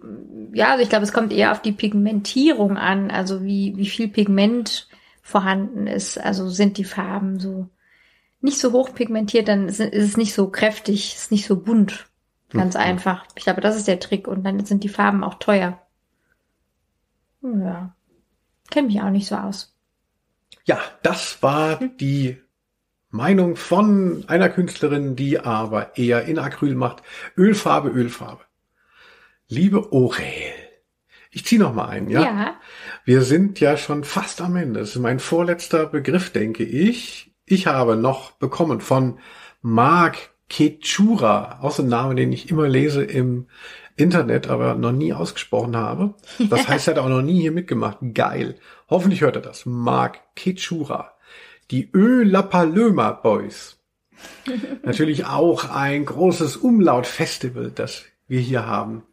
ja, also ich glaube, es kommt eher auf die Pigmentierung an, also wie, wie viel Pigment vorhanden ist. Also sind die Farben so nicht so hoch pigmentiert, dann ist, ist es nicht so kräftig, ist nicht so bunt. Ganz Mhm. einfach. Ich glaube, das ist der Trick. Und dann sind die Farben auch teuer. Ja. Kennt mich auch nicht so aus. Ja, das war die Meinung von einer Künstlerin, die aber eher in Acryl macht. Ölfarbe, Ölfarbe. Liebe Aurel, ich ziehe noch mal ein, ja? ja. Wir sind ja schon fast am Ende. Das ist mein vorletzter Begriff, denke ich. Ich habe noch bekommen von Mark Kechura, auch so ein Name, den ich immer lese im Internet, aber noch nie ausgesprochen habe. Das heißt, er hat auch noch nie hier mitgemacht. Geil. Hoffentlich hört er das. Mark Kechura. Die Ö La Paloma Boys. Natürlich auch ein großes Umlaut-Festival, das wir hier haben.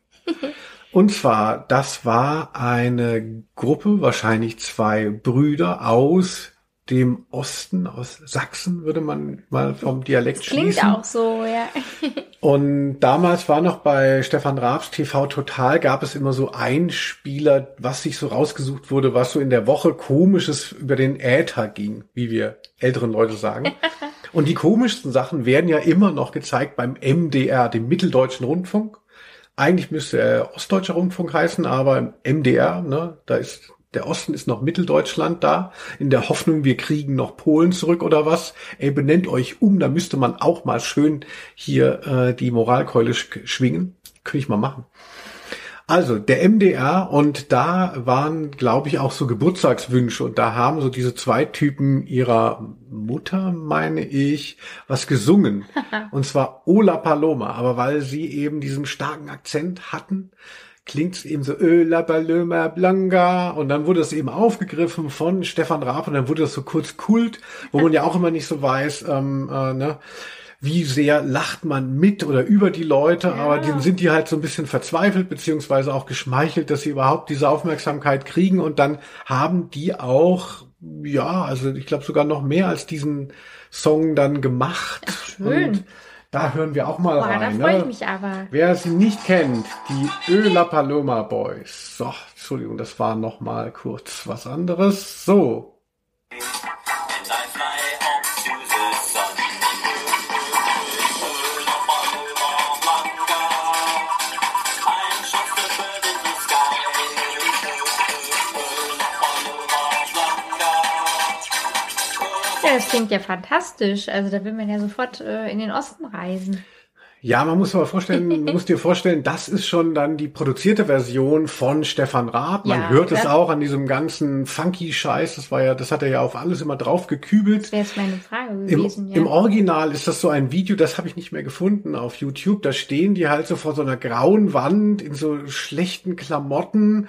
Und zwar, das war eine Gruppe, wahrscheinlich zwei Brüder aus dem Osten, aus Sachsen, würde man mal vom Dialekt Das klingt schließen. auch so, ja. Und damals war noch bei Stefan Raabs TV Total gab es immer so Einspieler, was sich so rausgesucht wurde, was so in der Woche komisches über den Äther ging, wie wir älteren Leute sagen. Und die komischsten Sachen werden ja immer noch gezeigt beim MDR, dem Mitteldeutschen Rundfunk. Eigentlich müsste er Ostdeutscher Rundfunk heißen, aber MDR, ne, da ist der Osten ist noch Mitteldeutschland da, in der Hoffnung, wir kriegen noch Polen zurück oder was. Ey, benennt euch um, da müsste man auch mal schön hier äh, die Moralkeule sch schwingen. Könnte ich mal machen. Also, der MDR und da waren, glaube ich, auch so Geburtstagswünsche und da haben so diese zwei Typen ihrer Mutter, meine ich, was gesungen. und zwar Ola Paloma, aber weil sie eben diesen starken Akzent hatten, klingt es eben so Öla Paloma Blanca und dann wurde es eben aufgegriffen von Stefan Raab und dann wurde das so kurz Kult, wo man ja auch immer nicht so weiß, ähm, äh, ne, wie sehr lacht man mit oder über die Leute, Ja. aber dann sind die halt so ein bisschen verzweifelt beziehungsweise auch geschmeichelt, dass sie überhaupt diese Aufmerksamkeit kriegen und dann haben die auch, ja, also ich glaube sogar noch mehr als diesen Song dann gemacht. Ach, schön. Und da hören wir auch mal Boah, da rein. freue ich ne? mich aber. Wer sie nicht kennt, die Ö La Paloma Boys. So, Entschuldigung, das war noch mal kurz was anderes. So. Ja, das klingt ja fantastisch. Also da will man ja sofort äh, in den Osten reisen. Ja, man muss aber vorstellen, man muss dir vorstellen, das ist schon dann die produzierte Version von Stefan Raab. Man Ja, hört es auch an diesem ganzen funky Scheiß. Das war ja, das hat er ja auf alles immer drauf gekübelt. Das wäre jetzt meine Frage Im, gewesen. Im ja. Original ist das so ein Video, das habe ich nicht mehr gefunden auf YouTube. Da stehen die halt so vor so einer grauen Wand in so schlechten Klamotten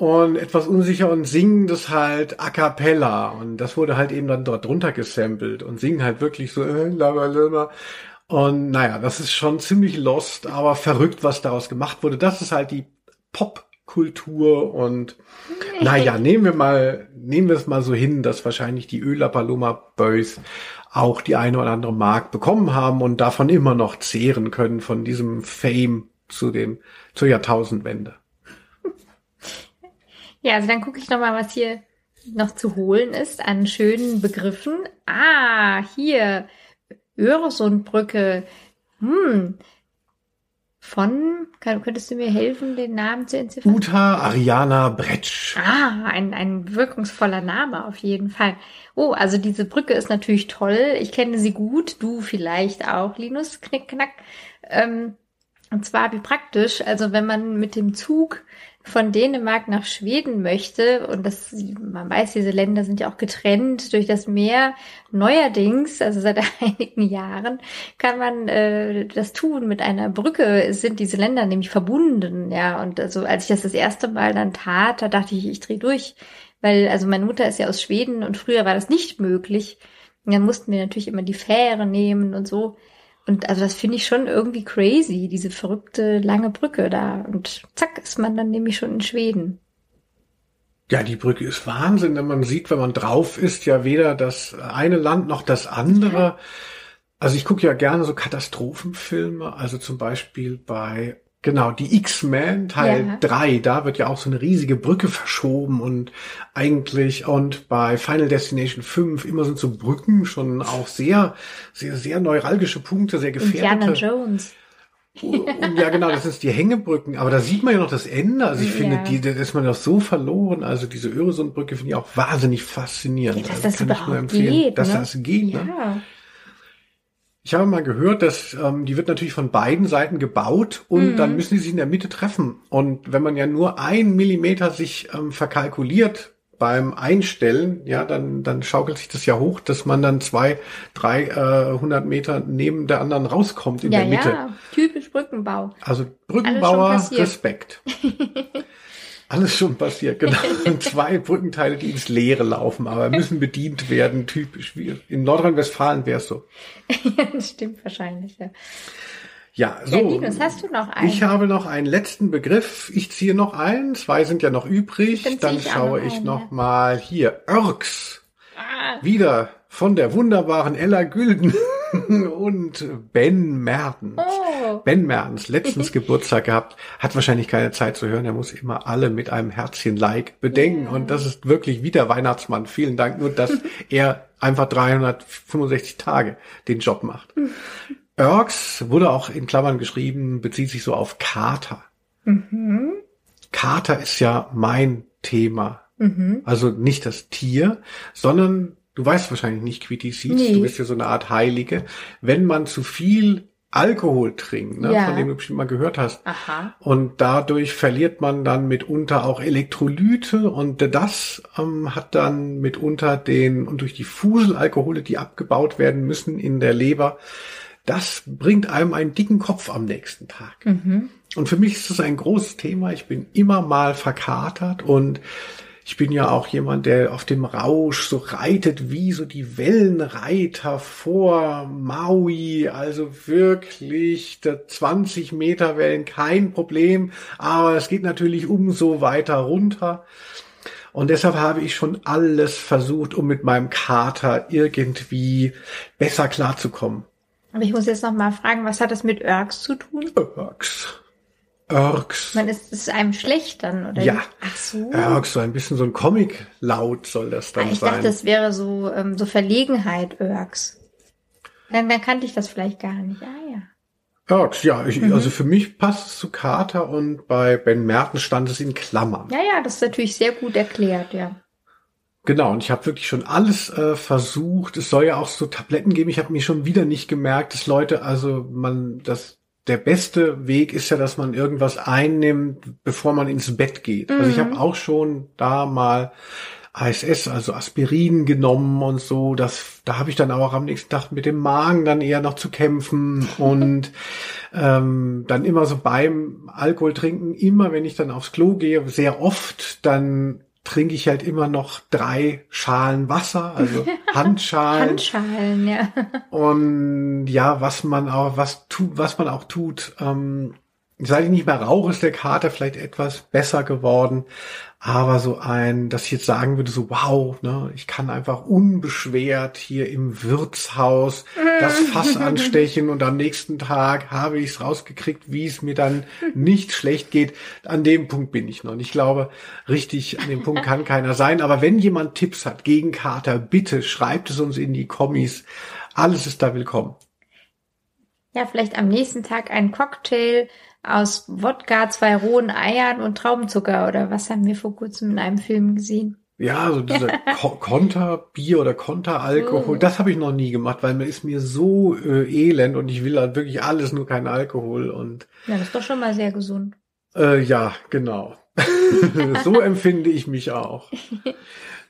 Oh. und etwas unsicher und singen das halt a cappella. Und das wurde halt eben dann dort drunter gesampelt und singen halt wirklich so äh, labalala. Und naja, das ist schon ziemlich lost, aber verrückt, was daraus gemacht wurde. Das ist halt die Popkultur und naja, nehmen wir mal, nehmen wir es mal so hin, dass wahrscheinlich die Öla Paloma Boys auch die eine oder andere Mark bekommen haben und davon immer noch zehren können von diesem Fame zu dem, zur Jahrtausendwende. Ja, also dann gucke ich noch mal, was hier noch zu holen ist an schönen Begriffen. Ah, hier Öresundbrücke. Hm. Von, kann, könntest du mir helfen, den Namen zu entziffern? Uta Ariana Bretsch. Ah, ein, ein wirkungsvoller Name auf jeden Fall. Oh, also diese Brücke ist natürlich toll. Ich kenne sie gut. Du vielleicht auch, Linus. Knick, knack. Ähm, und zwar wie praktisch. Also wenn man mit dem Zug von Dänemark nach Schweden möchte, und das, man weiß, diese Länder sind ja auch getrennt durch das Meer. Neuerdings, also seit einigen Jahren, kann man äh, das tun mit einer Brücke. Sind diese Länder nämlich verbunden, ja. Und also als ich das das erste Mal dann tat, da dachte ich, ich drehe durch, weil also meine Mutter ist ja aus Schweden und früher war das nicht möglich. Und dann mussten wir natürlich immer die Fähre nehmen und so. Und also das finde ich schon irgendwie crazy, diese verrückte lange Brücke da. Und zack, ist man dann nämlich schon in Schweden. Ja, die Brücke ist Wahnsinn, denn man sieht, wenn man drauf ist, ja weder das eine Land noch das andere. Also ich gucke ja gerne so Katastrophenfilme, also zum Beispiel bei Genau, die X-Men Teil Ja. 3, da wird ja auch so eine riesige Brücke verschoben und eigentlich und bei Final Destination 5 immer sind so Brücken schon auch sehr, sehr, sehr neuralgische Punkte, sehr Indiana gefährdete. Jones. Und ja, genau, das ist die Hängebrücken. Aber da sieht man ja noch das Ende. Also ich Ja. finde, die, da ist man doch so verloren. Also diese Öresundbrücke finde ich auch wahnsinnig faszinierend. Ja, dass Also das kann ich nur überhaupt empfehlen, geht, Dass ne? das geht, ne? Ja. Ich habe mal gehört, dass ähm, die wird natürlich von beiden Seiten gebaut und Mhm. dann müssen sie sich in der Mitte treffen. Und wenn man ja nur ein Millimeter sich ähm, verkalkuliert beim Einstellen, ja, dann, dann schaukelt sich das ja hoch, dass man dann zwei, drei, äh, hundert Meter neben der anderen rauskommt in Ja, der Mitte. ja, typisch Brückenbau. Also Brückenbauer. Respekt. Alles schon passiert, genau. Zwei Brückenteile, die ins Leere laufen, aber müssen bedient werden, typisch. Wie in Nordrhein-Westfalen wäre es so. Ja, das stimmt wahrscheinlich, ja. Ja, so. Ja, Linus, hast du noch einen? Ich habe noch einen letzten Begriff. Ich ziehe noch einen. Zwei sind ja noch übrig. Dann Dann ich schaue noch ich einen, noch ja. mal hier. Irks. Ah, Wieder von der wunderbaren Ella Gülden und Ben Mertens. oh. Ben Mertens, letztens Geburtstag gehabt, hat wahrscheinlich keine Zeit zu hören. Er muss immer alle mit einem Herzchen-Like bedenken. Ja. Und das ist wirklich wie der Weihnachtsmann. Vielen Dank. Nur, dass er einfach 365 Tage den Job macht. Irks wurde auch in Klammern geschrieben, bezieht sich so auf Kater. Mhm. Kater ist ja mein Thema. Mhm. Also nicht das Tier, sondern du weißt wahrscheinlich nicht, Quitty Seeds, Nee. du bist ja so eine Art Heilige. Wenn man zu viel Alkohol trinkt, ne, Ja. von dem du bestimmt mal gehört hast, Aha. und dadurch verliert man dann mitunter auch Elektrolyte und das ähm, hat dann mitunter den, und durch die Fuselalkohole, die abgebaut werden müssen in der Leber, das bringt einem einen dicken Kopf am nächsten Tag. Mhm. Und für mich ist das ein großes Thema. Ich bin immer mal verkatert und ich bin ja auch jemand, der auf dem Rausch so reitet wie so die Wellenreiter vor Maui. Also wirklich der 20 Meter Wellen kein Problem. Aber es geht natürlich umso weiter runter. Und deshalb habe ich schon alles versucht, um mit meinem Kater irgendwie besser klarzukommen. Aber ich muss jetzt noch mal fragen, was hat das mit Irks zu tun? Irks. Irks. Man ist es einem schlecht dann, oder? Ja. Ach so. Irks, so ein bisschen so ein Comic-Laut soll das Ah, dann ich sein. dachte, das wäre so, ähm, so Verlegenheit, Irks. Dann, dann kannte ich das vielleicht gar nicht. Ah ja. Irks, ja, ich, Mhm. also für mich passt es zu Carter und bei Ben Merten stand es in Klammern. Ja, ja, das ist natürlich sehr gut erklärt, ja. Genau, und ich habe wirklich schon alles äh, versucht. Es soll ja auch so Tabletten geben. Ich habe mir schon wieder nicht gemerkt, dass Leute, also man, das der beste Weg ist ja, dass man irgendwas einnimmt, bevor man ins Bett geht. Also ich Mhm. habe auch schon da mal ASS, also Aspirin genommen und so. Das, da habe ich dann auch am nächsten Tag mit dem Magen dann eher noch zu kämpfen und ähm, dann immer so beim Alkohol trinken, immer wenn ich dann aufs Klo gehe, sehr oft, dann trinke ich halt immer noch drei Schalen Wasser, also Handschalen. Handschalen, ja. Und ja, was man auch, was tut, was man auch tut, ähm, seit ich nicht mehr rauche, ist der Kater vielleicht etwas besser geworden. Aber so ein, dass ich jetzt sagen würde, so wow, ne, ich kann einfach unbeschwert hier im Wirtshaus das Fass anstechen und am nächsten Tag habe ich es rausgekriegt, wie es mir dann nicht schlecht geht. An dem Punkt bin ich noch. Und ich glaube, richtig an dem Punkt kann keiner sein. Aber wenn jemand Tipps hat gegen Kater, bitte schreibt es uns in die Kommis. Alles ist da willkommen. Ja, vielleicht am nächsten Tag ein Cocktail aus Wodka, zwei rohen Eiern und Traubenzucker oder was haben wir vor kurzem in einem Film gesehen? Ja, so dieser Ko Konterbier oder Konteralkohol, Mm. das habe ich noch nie gemacht, weil mir ist mir so äh, elend und ich will halt wirklich alles, nur kein Alkohol und Ja, das ist doch schon mal sehr gesund. äh, ja, genau. so empfinde ich mich auch.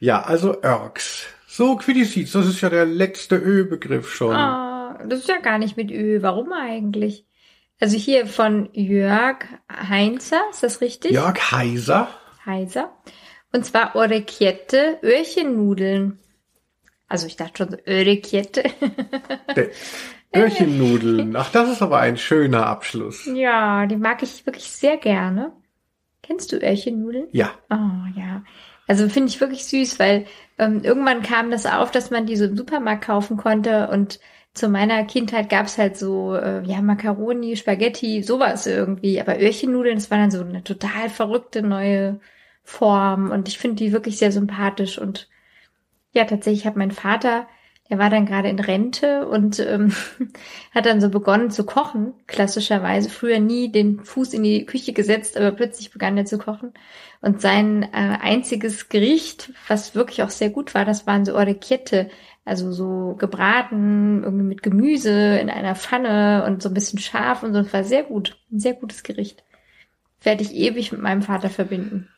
Ja, also Irks. So, Quiddiseeds, das ist ja der letzte Ö-Begriff schon. Ah, das ist ja gar nicht mit Ö. Warum eigentlich? Also hier von Jörg Heinzer, ist das richtig? Jörg Heiser. Heiser. Und zwar Orecchiette, Öhrchennudeln. Also ich dachte schon so Örecchiette. Der Öhrchennudeln. Ach, das ist aber ein schöner Abschluss. ja, die mag ich wirklich sehr gerne. Kennst du Öhrchennudeln? Ja, Oh ja. Also finde ich wirklich süß, weil ähm, irgendwann kam das auf, dass man die so im Supermarkt kaufen konnte und zu meiner Kindheit gab's halt so, äh, ja, Macaroni, Spaghetti, sowas irgendwie. Aber Öhrchennudeln, das war dann so eine total verrückte neue Form und ich finde die wirklich sehr sympathisch und ja, tatsächlich hat mein Vater, der war dann gerade in Rente und ähm, hat dann so begonnen zu kochen, klassischerweise. Früher nie den Fuß in die Küche gesetzt, aber plötzlich begann er zu kochen. Und sein äh, einziges Gericht, was wirklich auch sehr gut war, das waren so Orecchiette, also so gebraten, irgendwie mit Gemüse in einer Pfanne und so ein bisschen scharf und so. Das war sehr gut, ein sehr gutes Gericht. Werde ich ewig mit meinem Vater verbinden.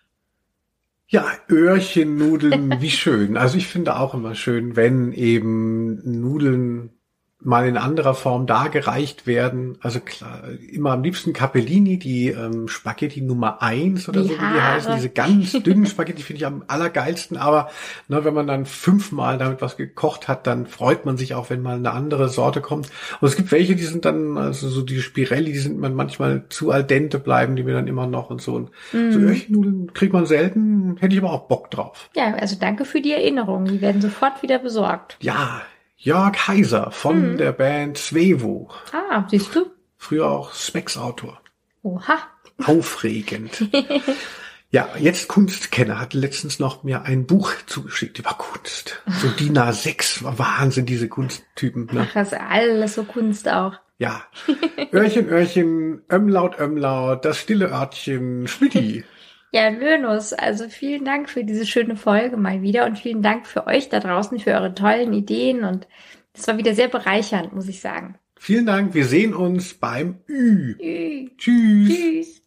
Ja, Öhrchennudeln, wie schön. Also ich finde auch immer schön, wenn eben Nudeln mal in anderer Form dargereicht werden. Also klar, immer am liebsten Capellini, die ähm, Spaghetti Nummer eins oder Die so wie die heißen. Diese ganz dünnen Spaghetti finde ich am allergeilsten. Aber ne, wenn man dann fünfmal damit was gekocht hat, dann freut man sich auch, wenn mal eine andere Sorte kommt. Und es gibt welche, die sind dann, also so die Spirelli, die sind man manchmal zu al dente bleiben, die mir dann immer noch und so. Und Mhm. so Öhrchennudeln kriegt man selten, hätte ich aber auch Bock drauf. Ja, also danke für die Erinnerung. Die werden sofort wieder besorgt. Ja, Jörg Heiser von Mhm. der Band Svevo. Ah, siehst du? Früher auch Specs-Autor. Oha. Aufregend. ja, jetzt Kunstkenner hat letztens noch mir ein Buch zugeschickt über Kunst. So DIN A6. Wahnsinn, diese Kunsttypen. Ne? Ach, das ist alles so Kunst auch. Ja. Öhrchen, Öhrchen, Ömlaut, Ömlaut, das stille Örtchen, Schmidti. Ja, Lönus, also vielen Dank für diese schöne Folge mal wieder und vielen Dank für euch da draußen für eure tollen Ideen und das war wieder sehr bereichernd, muss ich sagen. Vielen Dank. Wir sehen uns beim Ü. Tschüss. Tschüss. Tschüss.